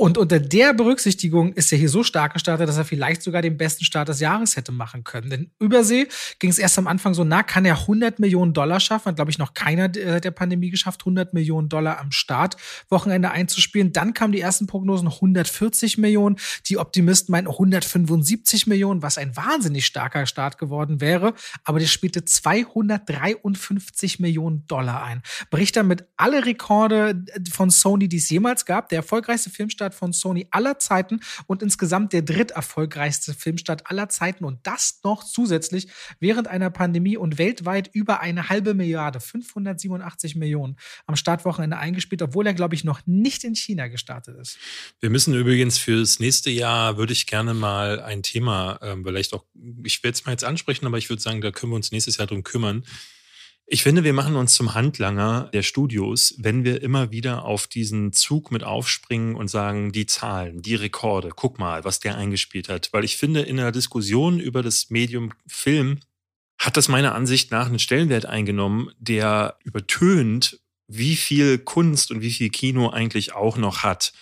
A: Und unter der Berücksichtigung ist er hier so stark gestartet, dass er vielleicht sogar den besten Start des Jahres hätte machen können. Denn Übersee ging es erst am Anfang so, na, kann er 100 Millionen Dollar schaffen? Hat, glaube ich, noch keiner seit der Pandemie geschafft, 100 Millionen Dollar am Start Wochenende einzuspielen. Dann kamen die ersten Prognosen 140 Millionen. Die Optimisten meinten 175 Millionen, was ein wahnsinnig starker Start geworden wäre. Aber der spielte 253 Millionen Dollar ein. Bricht damit alle Rekorde von Sony, die es jemals gab. Der erfolgreichste Filmstart Filmstart von Sony aller Zeiten und insgesamt der dritterfolgreichste Filmstart aller Zeiten und das noch zusätzlich während einer Pandemie und weltweit über eine halbe Milliarde, 587 Millionen am Startwochenende eingespielt, obwohl er, glaube ich, noch nicht in China gestartet ist.
B: Wir müssen übrigens fürs nächste Jahr, würde ich gerne mal ein Thema, äh, vielleicht auch, ich werde es mal jetzt ansprechen, aber ich würde sagen, da können wir uns nächstes Jahr drum kümmern. Ich finde, wir machen uns zum Handlanger der Studios, wenn wir immer wieder auf diesen Zug mit aufspringen und sagen, die Zahlen, die Rekorde, guck mal, was der eingespielt hat. Weil ich finde, in der Diskussion über das Medium Film hat das meiner Ansicht nach einen Stellenwert eingenommen, der übertönt, wie viel Kunst und wie viel Kino eigentlich auch noch hat.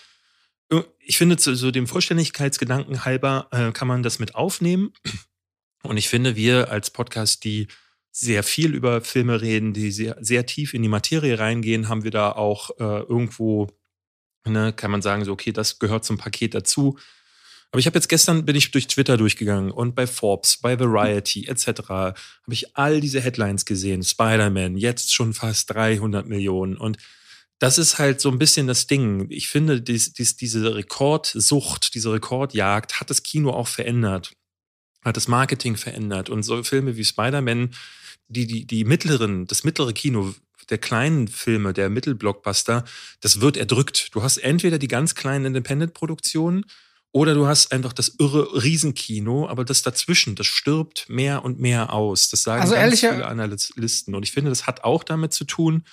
B: Ich finde, zu so dem Vollständigkeitsgedanken halber äh, kann man das mit aufnehmen. Und ich finde, wir als Podcast, die sehr viel über Filme reden, die sehr, sehr tief in die Materie reingehen, haben wir da auch äh, irgendwo, ne, kann man sagen, so, okay, das gehört zum Paket dazu. Aber ich habe jetzt gestern bin ich durch Twitter durchgegangen und bei Forbes, bei Variety etc. habe ich all diese Headlines gesehen. Spider-Man jetzt schon fast 300 Millionen und das ist halt so ein bisschen das Ding. Ich finde, dies, dies, diese Rekordsucht, diese Rekordjagd hat das Kino auch verändert, hat das Marketing verändert und so Filme wie Spider-Man, die, die, die mittleren, das mittlere Kino der kleinen Filme, der Mittelblockbuster, das wird erdrückt. Du hast entweder die ganz kleinen Independent-Produktionen oder du hast einfach das irre Riesenkino, aber das dazwischen, das stirbt mehr und mehr aus. Das sagen
A: also
B: ganz
A: ehrlicher,
B: viele Analysten. Und ich finde, das hat auch damit zu tun,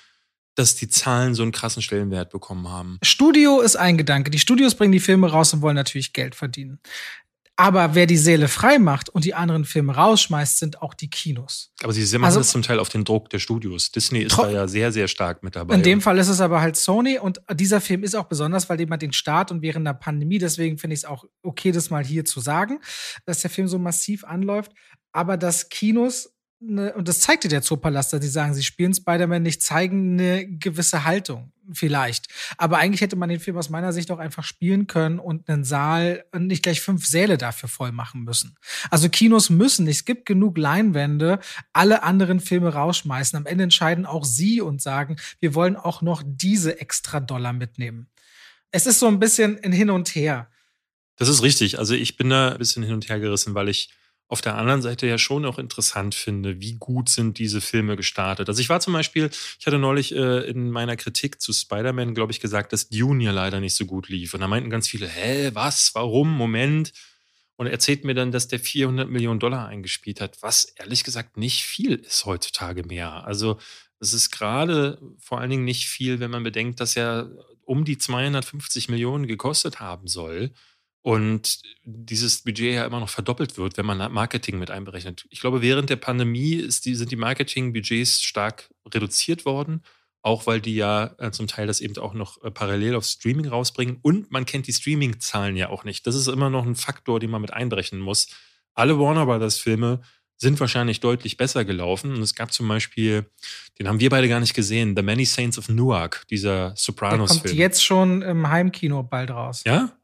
B: dass die Zahlen so einen krassen Stellenwert bekommen haben.
A: Studio ist ein Gedanke. Die Studios bringen die Filme raus und wollen natürlich Geld verdienen. Aber wer die Seele frei macht und die anderen Filme rausschmeißt, sind auch die Kinos.
B: Aber sie machen also, das zum Teil auf den Druck der Studios. Disney ist da ja sehr, sehr stark mit dabei.
A: In dem Fall ist es aber halt Sony und dieser Film ist auch besonders, weil jemand den Start und während der Pandemie, deswegen finde ich es auch okay, das mal hier zu sagen, dass der Film so massiv anläuft. Aber dass Kinos Ne, und das zeigte der Zoopalast, dass sie sagen, sie spielen Spider-Man nicht, zeigen eine gewisse Haltung. Vielleicht. Aber eigentlich hätte man den Film aus meiner Sicht auch einfach spielen können und einen Saal und nicht gleich fünf Säle dafür voll machen müssen. Also Kinos müssen, es gibt genug Leinwände, alle anderen Filme rausschmeißen. Am Ende entscheiden auch sie und sagen, wir wollen auch noch diese extra Dollar mitnehmen. Es ist so ein bisschen ein Hin und Her.
B: Das ist richtig. Also ich bin da ein bisschen hin und her gerissen, weil ich auf der anderen Seite ja schon auch interessant finde, wie gut sind diese Filme gestartet. Also ich war zum Beispiel, ich hatte neulich äh, in meiner Kritik zu Spider-Man, glaube ich, gesagt, dass Dune ja leider nicht so gut lief. Und da meinten ganz viele, hä, was, warum, Moment. Und er erzählt mir dann, dass der 400 Millionen Dollar eingespielt hat, was ehrlich gesagt nicht viel ist heutzutage mehr. Also es ist gerade vor allen Dingen nicht viel, wenn man bedenkt, dass er um die 250 Millionen gekostet haben soll und dieses Budget ja immer noch verdoppelt wird, wenn man Marketing mit einberechnet. Ich glaube, während der Pandemie die, sind die Marketingbudgets stark reduziert worden, auch weil die ja äh, zum Teil das eben auch noch äh, parallel auf Streaming rausbringen. Und man kennt die Streaming-Zahlen ja auch nicht. Das ist immer noch ein Faktor, den man mit einberechnen muss. Alle Warner Brothers-Filme sind wahrscheinlich deutlich besser gelaufen. Und es gab zum Beispiel, den haben wir beide gar nicht gesehen, The Many Saints of Newark, dieser Sopranos-Film. Der
A: kommt jetzt schon im Heimkino bald raus.
B: Ja?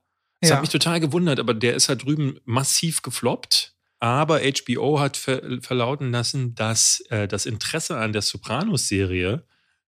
B: Das ja. hat mich total gewundert, aber der ist halt drüben massiv gefloppt. Aber HBO hat ver verlauten lassen, dass äh, das Interesse an der Sopranos-Serie,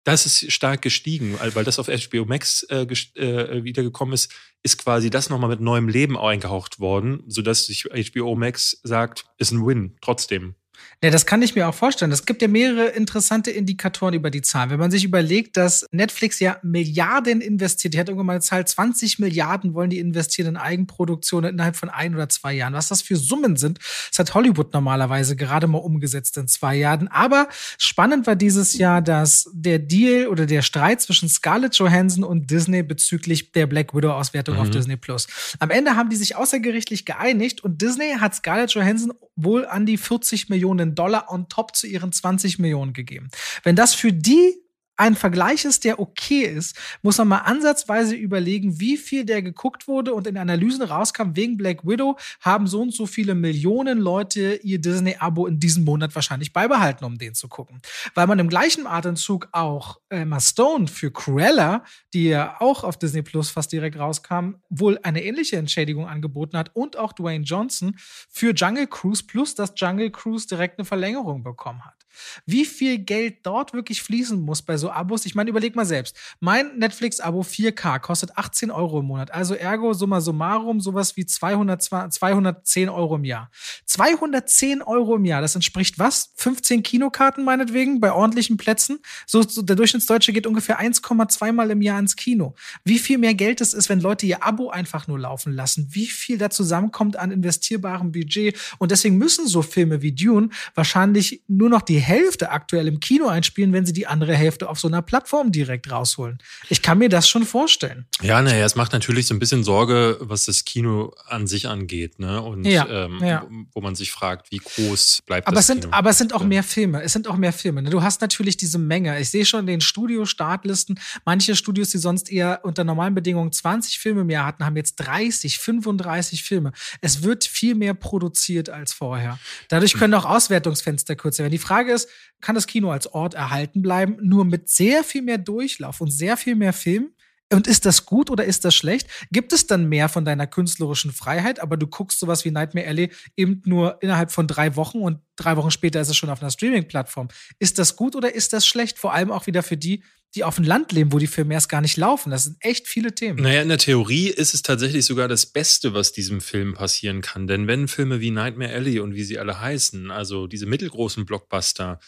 B: das ist stark gestiegen, weil das auf HBO Max äh, äh, wiedergekommen ist, ist quasi das nochmal mit neuem Leben eingehaucht worden, sodass sich HBO Max sagt, ist ein Win trotzdem.
A: Ja, das kann ich mir auch vorstellen. Es gibt ja mehrere interessante Indikatoren über die Zahlen. Wenn man sich überlegt, dass Netflix ja Milliarden investiert, die hat irgendwann mal eine Zahl, 20 Milliarden wollen die investieren in Eigenproduktion innerhalb von ein oder zwei Jahren. Was das für Summen sind, das hat Hollywood normalerweise gerade mal umgesetzt in zwei Jahren. Aber spannend war dieses Jahr, dass der Deal oder der Streit zwischen Scarlett Johansson und Disney bezüglich der Black Widow-Auswertung mhm. auf Disney Plus. Am Ende haben die sich außergerichtlich geeinigt und Disney hat Scarlett Johansson wohl an die 40 Millionen Dollar on top zu ihren 20 Millionen gegeben. Wenn das für die ein Vergleich ist, der okay ist, muss man mal ansatzweise überlegen, wie viel der geguckt wurde und in Analysen rauskam, wegen Black Widow haben so und so viele Millionen Leute ihr Disney-Abo in diesem Monat wahrscheinlich beibehalten, um den zu gucken. Weil man im gleichen Atemzug auch Emma Stone für Cruella, die ja auch auf Disney Plus fast direkt rauskam, wohl eine ähnliche Entschädigung angeboten hat und auch Dwayne Johnson für Jungle Cruise plus, dass Jungle Cruise direkt eine Verlängerung bekommen hat. Wie viel Geld dort wirklich fließen muss bei so Abos? Ich meine, überleg mal selbst. Mein Netflix-Abo 4K kostet 18 Euro im Monat. Also ergo summa summarum sowas wie 200, 210 Euro im Jahr. 210 Euro im Jahr, das entspricht was? 15 Kinokarten meinetwegen bei ordentlichen Plätzen? So, so der Durchschnittsdeutsche geht ungefähr 1,2 Mal im Jahr ins Kino. Wie viel mehr Geld es ist, wenn Leute ihr Abo einfach nur laufen lassen? Wie viel da zusammenkommt an investierbarem Budget? Und deswegen müssen so Filme wie Dune wahrscheinlich nur noch die Hälfte aktuell im Kino einspielen, wenn sie die andere Hälfte auf so einer Plattform direkt rausholen. Ich kann mir das schon vorstellen.
B: Ja, naja, es macht natürlich so ein bisschen Sorge, was das Kino an sich angeht, ne? Und ja, ähm, ja. wo man sich fragt, wie groß bleibt
A: aber
B: das
A: es sind, Kino? Aber es sind auch mehr Filme. Es sind auch mehr Filme. Ne? Du hast natürlich diese Menge. Ich sehe schon in den Studio-Startlisten, manche Studios, die sonst eher unter normalen Bedingungen 20 Filme im Jahr hatten, haben jetzt 30, 35 Filme. Es wird viel mehr produziert als vorher. Dadurch können auch Auswertungsfenster kürzer werden. Die Frage ist, kann das Kino als Ort erhalten bleiben, nur mit sehr viel mehr Durchlauf und sehr viel mehr Film? Und ist das gut oder ist das schlecht? Gibt es dann mehr von deiner künstlerischen Freiheit, aber du guckst sowas wie Nightmare Alley eben nur innerhalb von drei Wochen und drei Wochen später ist es schon auf einer Streaming-Plattform. Ist das gut oder ist das schlecht? Vor allem auch wieder für die, die auf dem Land leben, wo die Filme erst gar nicht laufen. Das sind echt viele Themen.
B: Naja, in der Theorie ist es tatsächlich sogar das Beste, was diesem Film passieren kann. Denn wenn Filme wie Nightmare Alley und wie sie alle heißen, also diese mittelgroßen Blockbuster,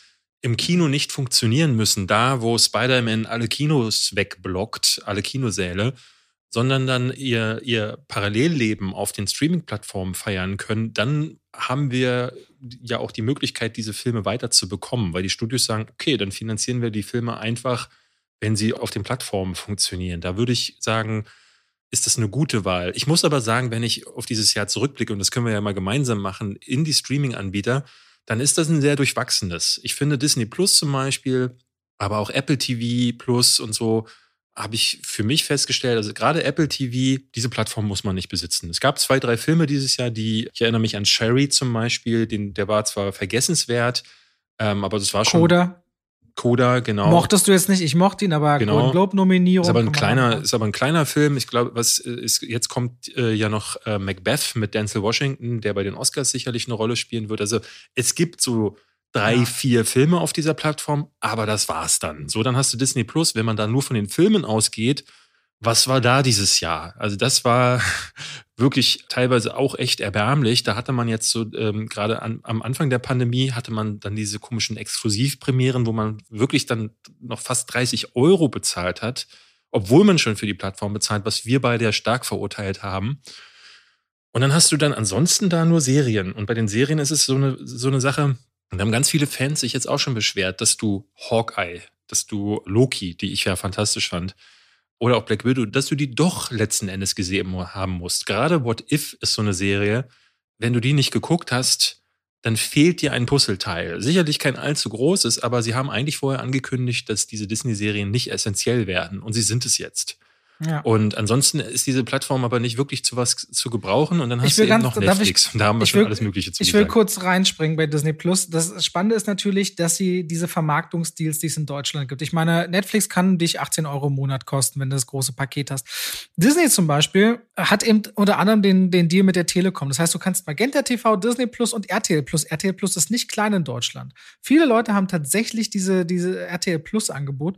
B: im Kino nicht funktionieren müssen, da wo Spider-Man alle Kinos wegblockt, alle Kinosäle, sondern dann ihr, ihr Parallelleben auf den Streaming-Plattformen feiern können, dann haben wir ja auch die Möglichkeit, diese Filme weiter zu bekommen, weil die Studios sagen, okay, dann finanzieren wir die Filme einfach, wenn sie auf den Plattformen funktionieren. Da würde ich sagen, ist das eine gute Wahl. Ich muss aber sagen, wenn ich auf dieses Jahr zurückblicke, und das können wir ja mal gemeinsam machen, in die Streaming-Anbieter, dann ist das ein sehr durchwachsenes. Ich finde Disney Plus zum Beispiel, aber auch Apple TV Plus und so, habe ich für mich festgestellt, also gerade Apple TV, diese Plattform muss man nicht besitzen. Es gab zwei, drei Filme dieses Jahr, die, ich erinnere mich an Sherry zum Beispiel, den, der war zwar vergessenswert, ähm, aber das war schon.
A: Coda.
B: Coda, genau.
A: Mochtest du jetzt nicht, ich mochte ihn, aber
B: genau.
A: Golden Globe-Nominierung.
B: Ist aber ein kleiner, ist aber ein kleiner Film. Ich glaube, was ist, jetzt kommt äh, ja noch äh, Macbeth mit Denzel Washington, der bei den Oscars sicherlich eine Rolle spielen wird. Also es gibt so drei, ja. vier Filme auf dieser Plattform, aber das war's dann. So, dann hast du Disney Plus, wenn man da nur von den Filmen ausgeht, was war da dieses Jahr? Also das war wirklich teilweise auch echt erbärmlich. Da hatte man jetzt so ähm, gerade am Anfang der Pandemie hatte man dann diese komischen Exklusivpremieren, wo man wirklich dann noch fast 30 Euro bezahlt hat, obwohl man schon für die Plattform bezahlt, was wir beide ja stark verurteilt haben. Und dann hast du dann ansonsten da nur Serien. Und bei den Serien ist es so eine, so eine Sache, und da haben ganz viele Fans sich jetzt auch schon beschwert, dass du Hawkeye, dass du Loki, die ich ja fantastisch fand, oder auch Black Widow, dass du die doch letzten Endes gesehen haben musst. Gerade What If ist so eine Serie, wenn du die nicht geguckt hast, dann fehlt dir ein Puzzleteil. Sicherlich kein allzu großes, aber sie haben eigentlich vorher angekündigt, dass diese Disney-Serien nicht essentiell werden und sie sind es jetzt. Ja. Und ansonsten ist diese Plattform aber nicht wirklich zu was zu gebrauchen. Und dann hast du eben ganz, noch Netflix.
A: Ich, und da haben wir schon will, alles Mögliche zu Ich will kurz reinspringen bei Disney Plus. Das Spannende ist natürlich, dass sie diese Vermarktungsdeals, die es in Deutschland gibt. Ich meine, Netflix kann dich 18 Euro im Monat kosten, wenn du das große Paket hast. Disney zum Beispiel hat eben unter anderem den, den Deal mit der Telekom. Das heißt, du kannst Magenta TV, Disney Plus und RTL Plus. RTL Plus ist nicht klein in Deutschland. Viele Leute haben tatsächlich diese, diese RTL Plus Angebot.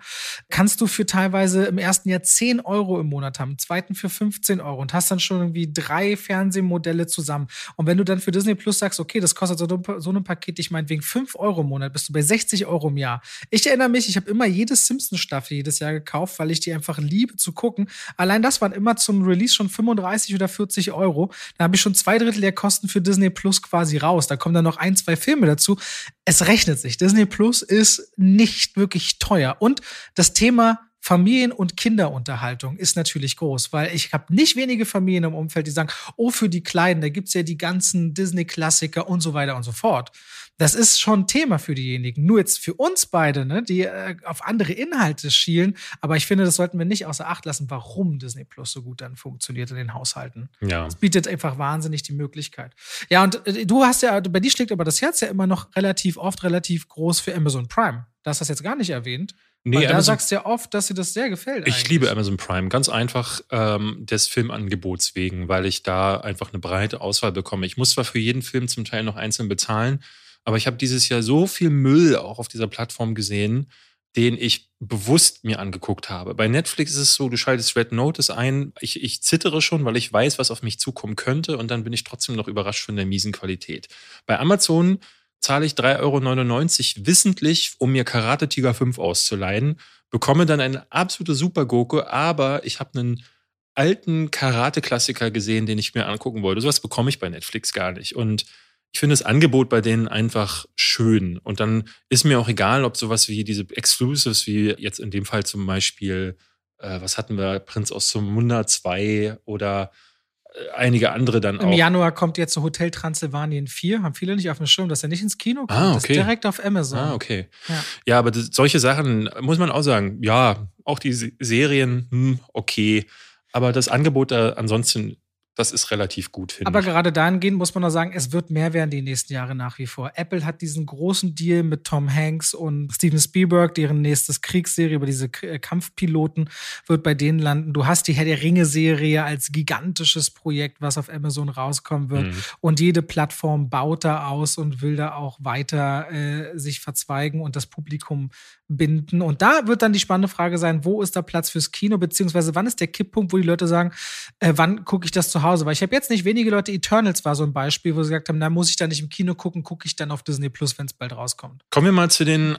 A: Kannst du für teilweise im ersten Jahr 10 Euro Euro im Monat haben, zweiten für 15 Euro und hast dann schon irgendwie drei Fernsehmodelle zusammen. Und wenn du dann für Disney Plus sagst, okay, das kostet so, so ein Paket, ich meinetwegen 5 Euro im Monat, bist du bei 60 Euro im Jahr. Ich erinnere mich, ich habe immer jede Simpsons-Staffel jedes Jahr gekauft, weil ich die einfach liebe zu gucken. Allein das waren immer zum Release schon 35 oder 40 Euro. Da habe ich schon zwei Drittel der Kosten für Disney Plus quasi raus. Da kommen dann noch ein, zwei Filme dazu. Es rechnet sich. Disney Plus ist nicht wirklich teuer. Und das Thema Familien- und Kinderunterhaltung ist natürlich groß, weil ich habe nicht wenige Familien im Umfeld, die sagen, oh, für die Kleinen, da gibt's ja die ganzen Disney-Klassiker und so weiter und so fort. Das ist schon ein Thema für diejenigen. Nur jetzt für uns beide, ne, die äh, auf andere Inhalte schielen. Aber ich finde, das sollten wir nicht außer Acht lassen, warum Disney Plus so gut dann funktioniert in den Haushalten. Ja. Es bietet einfach wahnsinnig die Möglichkeit. Ja, und äh, du hast ja, bei dir schlägt aber das Herz ja immer noch relativ oft relativ groß für Amazon Prime. Du hast das jetzt gar nicht erwähnt. Nee, Weil da Amazon, sagst du ja oft, dass dir das sehr gefällt.
B: Ich eigentlich. liebe Amazon Prime, ganz einfach ähm, des Filmangebots wegen, weil ich da einfach eine breite Auswahl bekomme. Ich muss zwar für jeden Film zum Teil noch einzeln bezahlen, aber ich habe dieses Jahr so viel Müll auch auf dieser Plattform gesehen, den ich bewusst mir angeguckt habe. Bei Netflix ist es so, du schaltest Red Notice ein, ich, ich zittere schon, weil ich weiß, was auf mich zukommen könnte und dann bin ich trotzdem noch überrascht von der miesen Qualität. Bei Amazon zahle ich 3,99 Euro wissentlich, um mir Karate Tiger 5 auszuleihen, bekomme dann eine absolute Supergurke, aber ich habe einen alten Karate-Klassiker gesehen, den ich mir angucken wollte. Sowas bekomme ich bei Netflix gar nicht. Und ich finde das Angebot bei denen einfach schön. Und dann ist mir auch egal, ob sowas wie diese Exclusives, wie jetzt in dem Fall zum Beispiel, äh, was hatten wir, Prinz aus Munda 2 oder einige andere dann
A: Im auch. Im Januar kommt jetzt so Hotel Transylvanien 4. Haben viele nicht auf dem Schirm, dass er nicht ins Kino kommt.
B: Ah, okay.
A: Das ist direkt auf Amazon.
B: Ah, okay. Ja, ja aber das, solche Sachen muss man auch sagen. Ja, auch die Serien, hm, okay. Aber das Angebot da ansonsten Das ist relativ gut, finde ich.
A: Aber gerade dahingehend muss man noch sagen, es wird mehr werden die nächsten Jahre nach wie vor. Apple hat diesen großen Deal mit Tom Hanks und Steven Spielberg, deren nächstes Kriegsserie über diese K Kampfpiloten wird bei denen landen. Du hast die Herr der Ringe-Serie als gigantisches Projekt, was auf Amazon rauskommen wird. Mhm. Und jede Plattform baut da aus und will da auch weiter äh, sich verzweigen und das Publikum binden. Und da wird dann die spannende Frage sein, wo ist da Platz fürs Kino, beziehungsweise wann ist der Kipppunkt, wo die Leute sagen, äh, wann gucke ich das zu Hause? Weil ich habe jetzt nicht wenige Leute, Eternals war so ein Beispiel, wo sie gesagt haben, da muss ich da nicht im Kino gucken, gucke ich dann auf Disney Plus, wenn es bald rauskommt.
B: Kommen wir mal zu den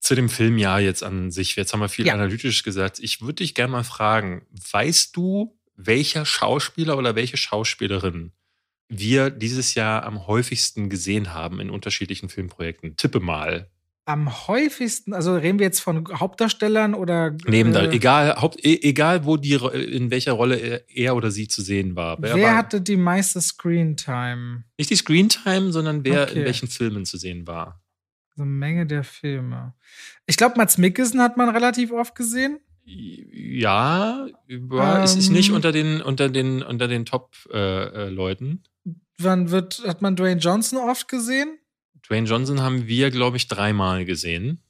B: zu dem Filmjahr jetzt an sich. Jetzt haben wir viel ja. analytisch gesagt. Ich würde dich gerne mal fragen, weißt du, welcher Schauspieler oder welche Schauspielerin wir dieses Jahr am häufigsten gesehen haben in unterschiedlichen Filmprojekten? Tippe mal
A: am häufigsten, also reden wir jetzt von Hauptdarstellern oder
B: neben äh, egal Haupt, e, egal wo die in welcher Rolle er oder sie zu sehen war.
A: Wer, wer war, hatte die meiste Screentime?
B: Nicht die Screentime, sondern wer okay. in welchen Filmen zu sehen war.
A: So eine Menge der Filme. Ich glaube, Mats Mikkelsen hat man relativ oft gesehen.
B: Ja, war, ähm, es ist nicht unter den unter den unter den Top äh, äh, Leuten.
A: Wann wird hat man Dwayne Johnson oft gesehen?
B: Dwayne Johnson haben wir, glaube ich, dreimal gesehen.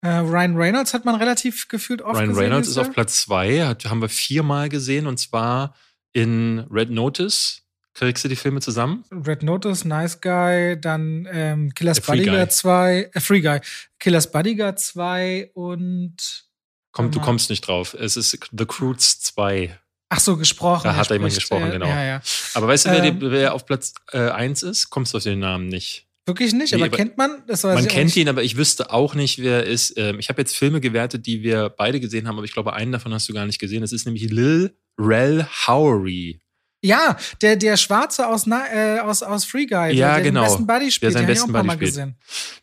A: Äh, Ryan Reynolds hat man relativ gefühlt oft
B: Ryan
A: gesehen.
B: Ryan Reynolds ist auf Platz zwei, hat, haben wir viermal gesehen und zwar in Red Notice. Kriegst du die Filme zusammen?
A: Red Notice, Nice Guy, dann ähm, Killers Bodyguard 2, äh, Free Guy, Killers Bodyguard 2 und.
B: Komm, du kommst nicht drauf. Es ist The Croods 2.
A: Ach so, gesprochen.
B: Da hat er jemand gesprochen, genau. Ja, ja. Aber weißt du, wer, ähm, wer auf Platz 1 äh, ist? Kommst du auf den Namen nicht?
A: Wirklich nicht, nee, aber, kennt man?
B: man kennt ihn, aber ich wüsste auch nicht, wer er ist. Ähm, ich habe jetzt Filme gewertet, die wir beide gesehen haben, aber ich glaube, einen davon hast du gar nicht gesehen. Das ist nämlich Lil Rel Howery.
A: Ja, der, der Schwarze aus, äh, aus, aus Free Guy,
B: ja,
A: der
B: genau.
A: den besten Buddy spielt.
B: Der seinen besten Buddy spielt. Gesehen.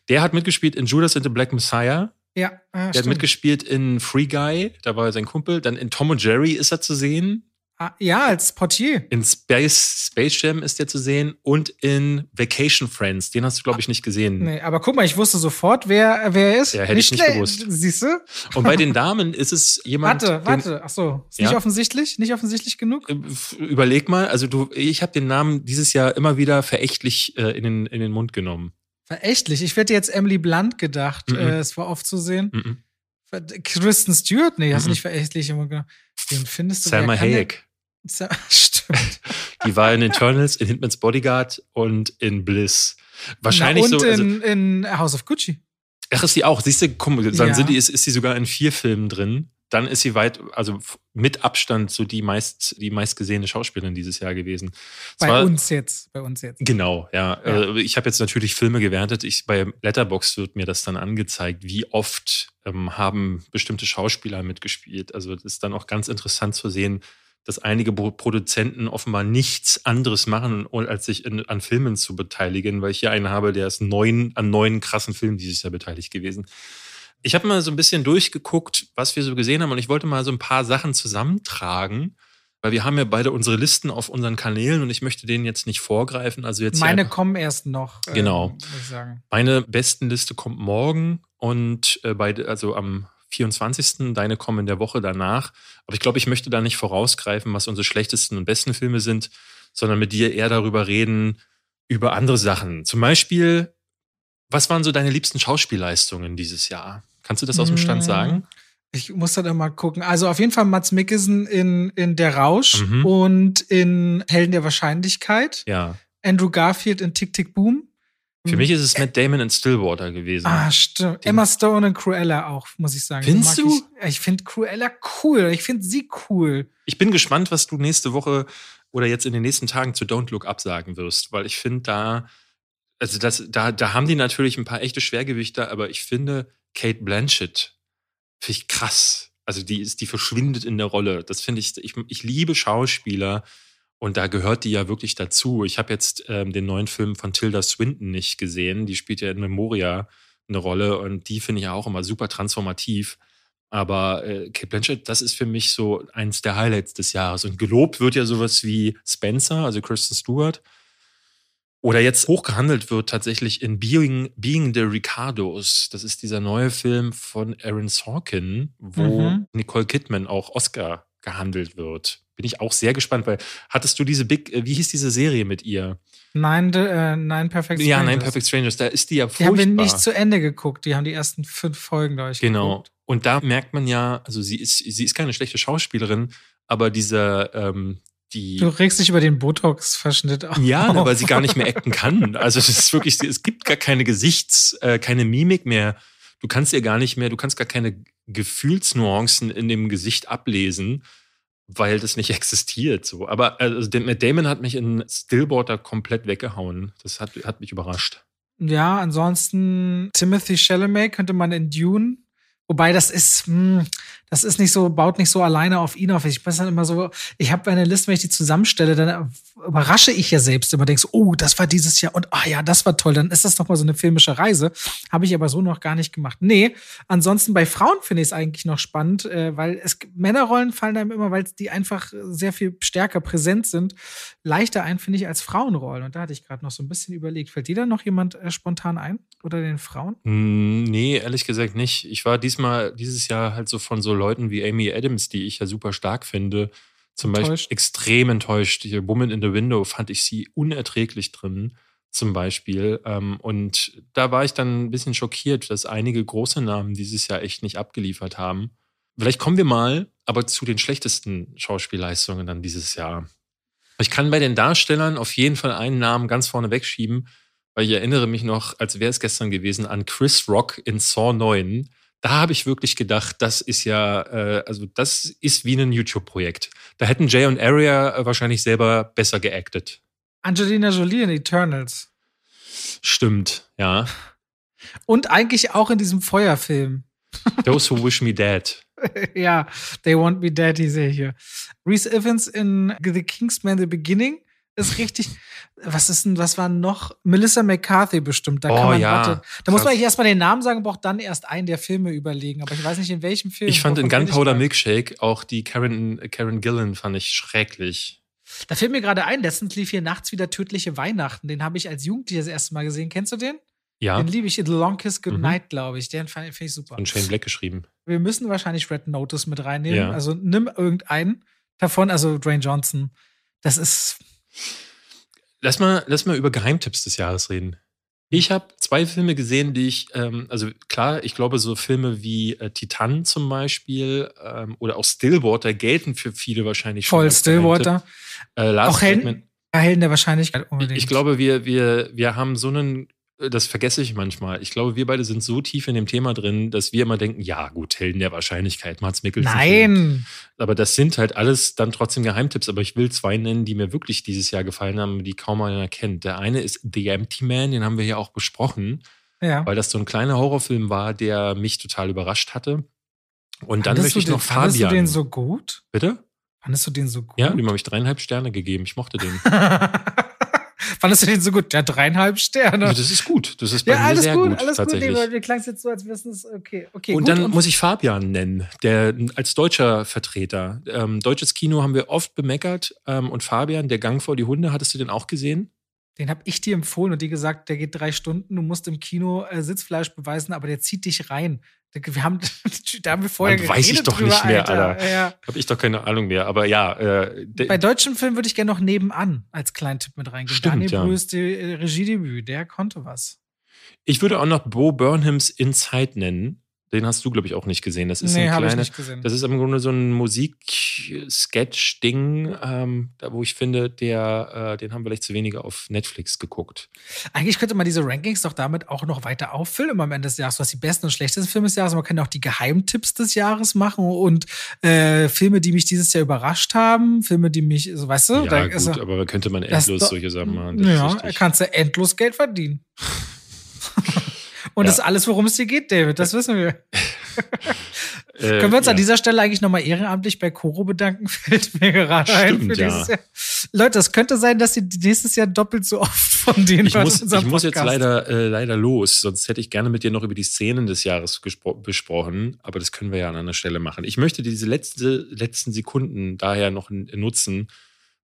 B: Der hat mitgespielt in Judas and the Black Messiah.
A: Ja,
B: ah, Der stimmt. hat mitgespielt in Free Guy, da war er sein Kumpel. Dann in Tom und Jerry ist er zu sehen.
A: Ah, ja, als Portier.
B: In Space, Space Jam ist der zu sehen und in Vacation Friends. Den hast du, glaube ich, nicht gesehen.
A: Nee, aber guck mal, ich wusste sofort, wer, wer er ist.
B: Ja, hätte nicht ich nicht gewusst.
A: Siehst du?
B: Und bei den Damen ist es jemand.
A: Warte, warte. Ach so. Ist ja? nicht offensichtlich? Nicht offensichtlich genug? Äh,
B: überleg mal. Also, du, ich habe den Namen dieses Jahr immer wieder verächtlich äh, in, den, in den Mund genommen.
A: Verächtlich? Ich hätte jetzt Emily Blunt gedacht. Mhm. Äh, es war oft zu sehen. Mhm. Kristen Stewart? Nee, hast du mhm. nicht verächtlich immer genommen. Den findest du.
B: Selma Hayek.
A: Stimmt.
B: Die war in Eternals, in Hitman's Bodyguard und in Bliss. Wahrscheinlich
A: Na, und
B: so.
A: Also, in, in House of Gucci.
B: Ach, ist sie auch. Siehst du, mal, dann ja. sind die, ist, ist sie sogar in vier Filmen drin. Dann ist sie weit, also mit Abstand so die meist, die meistgesehene Schauspielerin dieses Jahr gewesen.
A: Bei war, uns jetzt, bei uns jetzt.
B: Genau, ja. ja. Äh, ich habe jetzt natürlich Filme gewertet. Ich, bei Letterbox wird mir das dann angezeigt, wie oft ähm, haben bestimmte Schauspieler mitgespielt. Also das ist dann auch ganz interessant zu sehen, dass einige Produzenten offenbar nichts anderes machen, als sich in, an Filmen zu beteiligen, weil ich hier einen habe, der ist neun, an neun krassen Filmen dieses Jahr beteiligt gewesen. Ich habe mal so ein bisschen durchgeguckt, was wir so gesehen haben und ich wollte mal so ein paar Sachen zusammentragen, weil wir haben ja beide unsere Listen auf unseren Kanälen und ich möchte denen jetzt nicht vorgreifen. Also jetzt
A: Meine kommen erst noch.
B: Genau. Ähm, Meine besten Liste kommt morgen und äh, bei, also am 24. Deine kommen in der Woche danach. Aber ich glaube, ich möchte da nicht vorausgreifen, was unsere schlechtesten und besten Filme sind, sondern mit dir eher darüber reden, über andere Sachen. Zum Beispiel, was waren so deine liebsten Schauspielleistungen dieses Jahr? Kannst du das aus dem Stand mm, sagen?
A: Ich muss da mal gucken. Also auf jeden Fall Mats Mikkelsen in, in Der Rausch mhm. und in Helden der Wahrscheinlichkeit.
B: Ja.
A: Andrew Garfield in Tick Tick Boom.
B: Für mich ist es Matt Damon in Stillwater gewesen.
A: Ah, stimmt. Den Emma Stone und Cruella auch, muss ich sagen.
B: Findest du?
A: Ich, ich finde Cruella cool. Ich finde sie cool.
B: Ich bin gespannt, was du nächste Woche oder jetzt in den nächsten Tagen zu Don't Look Up sagen wirst, weil ich finde da, also das, da, da haben die natürlich ein paar echte Schwergewichte, aber ich finde Kate Blanchett finde ich krass. Also die ist, die verschwindet in der Rolle. Das finde ich, ich, ich liebe Schauspieler, und da gehört die ja wirklich dazu. Ich habe jetzt ähm, den neuen Film von Tilda Swinton nicht gesehen. Die spielt ja in Memoria eine Rolle und die finde ich ja auch immer super transformativ. Aber äh, Kate Blanchett, das ist für mich so eins der Highlights des Jahres. Und gelobt wird ja sowas wie Spencer, also Kristen Stewart. Oder jetzt hochgehandelt wird tatsächlich in Being, Being the Ricardos. Das ist dieser neue Film von Aaron Sorkin, wo mhm. Nicole Kidman auch Oscar gehandelt wird. Bin ich auch sehr gespannt, weil hattest du diese Big, äh, wie hieß diese Serie mit ihr?
A: Nein, äh, Nine Perfect
B: Strangers. Ja, Nine Perfect Strangers, da ist die ja
A: furchtbar. Die haben wir nicht zu Ende geguckt, die haben die ersten fünf Folgen, glaube ich,
B: Genau.
A: Geguckt.
B: Und da merkt man ja, also sie ist, sie ist keine schlechte Schauspielerin, aber dieser, ähm, die.
A: Du regst dich über den Botox-Verschnitt auf.
B: Ja, ne, weil sie gar nicht mehr acten kann. Also es ist wirklich, es gibt gar keine Gesichts-, äh, keine Mimik mehr. Du kannst ihr gar nicht mehr, du kannst gar keine Gefühlsnuancen in dem Gesicht ablesen weil das nicht existiert. So. Aber also, Matt Damon hat mich in Stillwater komplett weggehauen. Das hat, hat mich überrascht.
A: Ja, ansonsten Timothy Chalamet könnte man in Dune Wobei das ist, mh, hm, das ist nicht so, baut nicht so alleine auf ihn auf. Ich bin dann immer so, ich habe eine Liste, wenn ich die zusammenstelle, dann überrasche ich ja selbst immer, denkst, oh, das war dieses Jahr und ah ja, das war toll, dann ist das doch mal so eine filmische Reise. Habe ich aber so noch gar nicht gemacht. Nee, ansonsten bei Frauen finde ich es eigentlich noch spannend, äh, weil es Männerrollen fallen einem immer, weil die einfach sehr viel stärker präsent sind, leichter ein, finde ich, als Frauenrollen. Und da hatte ich gerade noch so ein bisschen überlegt. Fällt dir da noch jemand äh, spontan ein? Oder den Frauen?
B: Mm, nee, ehrlich gesagt nicht. Ich war diesmal, dieses Jahr halt so von so Leuten wie Amy Adams, die ich ja super stark finde, zum enttäuscht. Beispiel extrem enttäuscht. Hier Woman in the Window fand ich sie unerträglich drin, zum Beispiel. Ähm, und da war ich dann ein bisschen schockiert, dass einige große Namen dieses Jahr echt nicht abgeliefert haben. Vielleicht kommen wir mal aber zu den schlechtesten Schauspielleistungen dann dieses Jahr. Ich kann bei den Darstellern auf jeden Fall einen Namen ganz vorne wegschieben, weil ich erinnere mich noch, als wäre es gestern gewesen, an Chris Rock in Saw 9 da habe ich wirklich gedacht, das ist ja, äh, also das ist wie ein YouTube-Projekt. Da hätten Jay und Aria äh, wahrscheinlich selber besser geactet.
A: Angelina Jolie in Eternals.
B: Stimmt, ja.
A: Und eigentlich auch in diesem Feuerfilm.
B: Those Who Wish Me Dead.
A: ja, They Want Me Dead, die sehe hier. Reese Evans in The Kingsman The Beginning ist richtig. Was ist denn, was war noch? Melissa McCarthy bestimmt. Da
B: oh,
A: kann man,
B: ja,
A: warte, da muss man nicht erstmal den Namen sagen, braucht dann erst einen der Filme überlegen. Aber ich weiß nicht, in welchem Film.
B: Ich fand in Gunpowder Milkshake auch die Karen, Karen Gillan fand ich schrecklich.
A: Da fällt mir gerade ein, letztens lief hier nachts wieder tödliche Weihnachten. Den habe ich als Jugendlicher das erste Mal gesehen. Kennst du den?
B: Ja.
A: Den liebe ich. The Long Kiss Goodnight, mhm. glaube ich. Den fand ich super.
B: Von Shane Black geschrieben.
A: Wir müssen wahrscheinlich Red Notice mit reinnehmen.
B: Ja.
A: Also nimm irgendeinen davon, also Dwayne Johnson. Das ist
B: Lass mal, lass mal über Geheimtipps des Jahres reden. Ich habe zwei Filme gesehen, die ich, ähm, also klar, ich glaube, so Filme wie äh, Titan zum Beispiel ähm, oder auch Stillwater gelten für viele wahrscheinlich
A: Voll Stillwater.
B: Äh,
A: auch Helden, Helden der Wahrscheinlichkeit
B: unbedingt. Ich glaube, wir, wir, wir haben so einen das vergesse ich manchmal. Ich glaube, wir beide sind so tief in dem Thema drin, dass wir immer denken, ja, gut, Helden der Wahrscheinlichkeit, Mats Mikkelsen.
A: Nein!
B: Aber das sind halt alles dann trotzdem Geheimtipps. Aber ich will zwei nennen, die mir wirklich dieses Jahr gefallen haben, die kaum einer kennt. Der eine ist The Empty Man, den haben wir hier auch besprochen.
A: Ja.
B: Weil das so ein kleiner Horrorfilm war, der mich total überrascht hatte. Und dann möchte ich noch den, Fabian. Fandest
A: du den so gut?
B: Bitte?
A: Fandest du den so gut?
B: Ja, dem habe ich dreieinhalb Sterne gegeben. Ich mochte den.
A: Fandest du den so gut? Der hat dreieinhalb Sterne.
B: das ist gut. Das ist bei ja, mir sehr gut, gut alles tatsächlich.
A: gut. Mir klang es jetzt so, als wissen es okay. okay
B: und
A: gut.
B: dann und muss ich Fabian nennen, der als deutscher Vertreter. Ähm, deutsches Kino haben wir oft bemeckert. Ähm, und Fabian, der Gang vor die Hunde, hattest du den auch gesehen?
A: Den habe ich dir empfohlen und die gesagt, der geht drei Stunden, du musst im Kino äh, Sitzfleisch beweisen, aber der zieht dich rein. Wir haben, da haben wir vorher
B: geredet. Weiß ich doch drüber, nicht mehr, Alter.
A: Alter. Ja.
B: Habe ich doch keine Ahnung mehr. Aber ja. Äh,
A: Bei deutschen Filmen würde ich gerne noch nebenan als kleinen Tipp mit reingehen.
B: Stimmt,
A: Daniel
B: ja.
A: Brühs äh, Regiedebüt, der konnte was.
B: Ich würde auch noch Bo Burnhams Inside nennen. Den hast du, glaube ich, auch nicht gesehen. Das ist
A: nee,
B: ein
A: kleine,
B: Das ist im Grunde so ein Musik-Sketch-Ding, ähm, da wo ich finde, der, äh, den haben wir vielleicht zu wenige auf Netflix geguckt.
A: Eigentlich könnte man diese Rankings doch damit auch noch weiter auffüllen am Ende des Jahres, was die besten und schlechtesten Filme des Jahres. Man kann auch die Geheimtipps des Jahres machen und äh, Filme, die mich dieses Jahr überrascht haben, Filme, die mich, so, weißt du?
B: Ja,
A: da,
B: gut,
A: also,
B: aber könnte man endlos solche Sachen machen.
A: ja, kannst du endlos Geld verdienen. Und ja. das ist alles, worum es hier geht, David. Das wissen wir. äh, Können wir uns ja. an dieser Stelle eigentlich nochmal ehrenamtlich bei Koro bedanken? Fällt mir gerade ein für Jahr. Leute, es könnte sein, dass sie nächstes Jahr doppelt so oft von denen
B: Ich muss, ich muss jetzt leider, äh, leider los, sonst hätte ich gerne mit dir noch über die Szenen des Jahres besprochen, aber das können wir ja an einer Stelle machen. Ich möchte diese letzte, letzten Sekunden daher noch nutzen,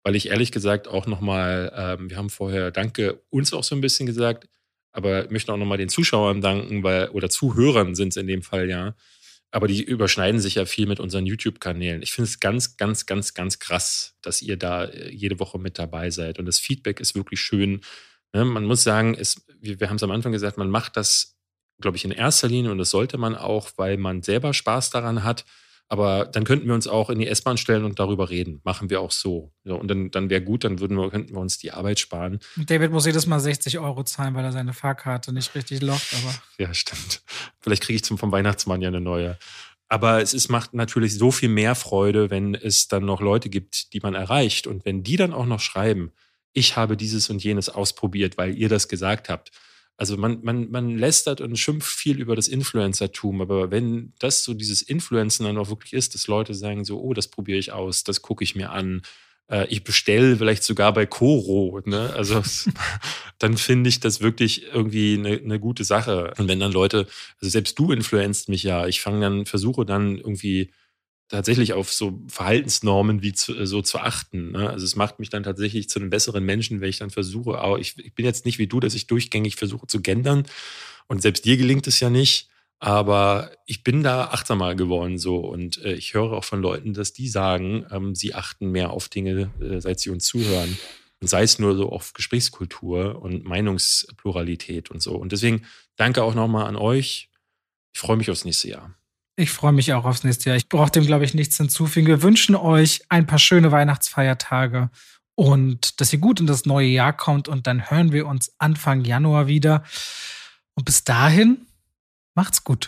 B: weil ich ehrlich gesagt auch nochmal, ähm, wir haben vorher Danke uns auch so ein bisschen gesagt, aber ich möchte auch nochmal den Zuschauern danken, weil, oder Zuhörern sind es in dem Fall ja, Aber die überschneiden sich ja viel mit unseren YouTube-Kanälen. Ich finde es ganz, ganz, ganz, ganz krass, dass ihr da äh, jede Woche mit dabei seid. Und das Feedback ist wirklich schön. Ne, man muss sagen, es, wir, wir haben es am Anfang gesagt, man macht das, glaube ich, in erster Linie und das sollte man auch, weil man selber Spaß daran hat aber dann könnten wir uns auch in die S-Bahn stellen und darüber reden. Machen wir auch so. Ja, und dann, dann wäre gut, dann würden wir, könnten wir uns die Arbeit sparen.
A: David muss jedes Mal 60 Euro zahlen, weil er seine Fahrkarte nicht richtig lockt. Aber
B: ja, stimmt. Vielleicht kriege ich zum, vom Weihnachtsmann ja eine neue. Aber es ist, macht natürlich so viel mehr Freude, wenn es dann noch Leute gibt, die man erreicht. Und wenn die dann auch noch schreiben, ich habe dieses und jenes ausprobiert, weil ihr das gesagt habt also man, man, man lästert und schimpft viel über das Influencertum, aber wenn das so dieses Influencen dann auch wirklich ist, dass Leute sagen so, oh, das probiere ich aus, das gucke ich mir an, äh, ich bestelle vielleicht sogar bei Coro, ne? Also dann finde ich das wirklich irgendwie eine, eine gute Sache. Und wenn dann Leute, also selbst du influenzt mich ja, ich fange dann, versuche dann irgendwie tatsächlich auf so Verhaltensnormen wie zu, so zu achten. Ne? Also es macht mich dann tatsächlich zu einem besseren Menschen, wenn ich dann versuche, aber ich, ich bin jetzt nicht wie du, dass ich durchgängig versuche zu gendern. Und selbst dir gelingt es ja nicht. Aber ich bin da achtsamer geworden so und äh, ich höre auch von Leuten, dass die sagen, ähm, sie achten mehr auf Dinge, äh, seit sie uns zuhören. Und sei es nur so auf Gesprächskultur und Meinungspluralität und so. Und deswegen danke auch nochmal an euch. Ich freue mich aufs nächste Jahr.
A: Ich freue mich auch aufs nächste Jahr. Ich brauche dem, glaube ich, nichts hinzufügen. Wir wünschen euch ein paar schöne Weihnachtsfeiertage und dass ihr gut in das neue Jahr kommt. Und dann hören wir uns Anfang Januar wieder. Und bis dahin, macht's gut.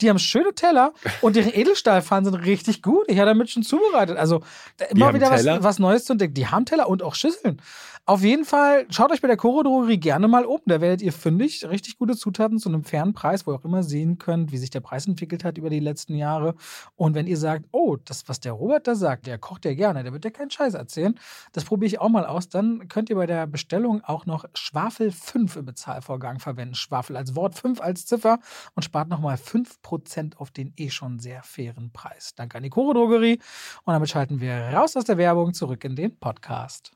A: Die haben schöne Teller und ihre Edelstahlpfannen sind richtig gut. Ich habe damit schon zubereitet. Also immer wieder was, was, Neues zu entdecken. Die haben Teller und auch Schüsseln. Auf jeden Fall, schaut euch bei der Koro Drogerie gerne mal um. Da werdet ihr fündig richtig gute Zutaten zu einem fairen Preis, wo ihr auch immer sehen könnt, wie sich der Preis entwickelt hat über die letzten Jahre. Und wenn ihr sagt, oh, das, was der Robert da sagt, der kocht ja gerne, der wird ja keinen Scheiß erzählen, das probiere ich auch mal aus, dann könnt ihr bei der Bestellung auch noch Schwafel 5 im Bezahlvorgang verwenden. Schwafel als Wort, 5 als Ziffer und spart nochmal 5% auf den eh schon sehr fairen Preis. Danke an die Koro Drogerie. Und damit schalten wir raus aus der Werbung zurück in den Podcast.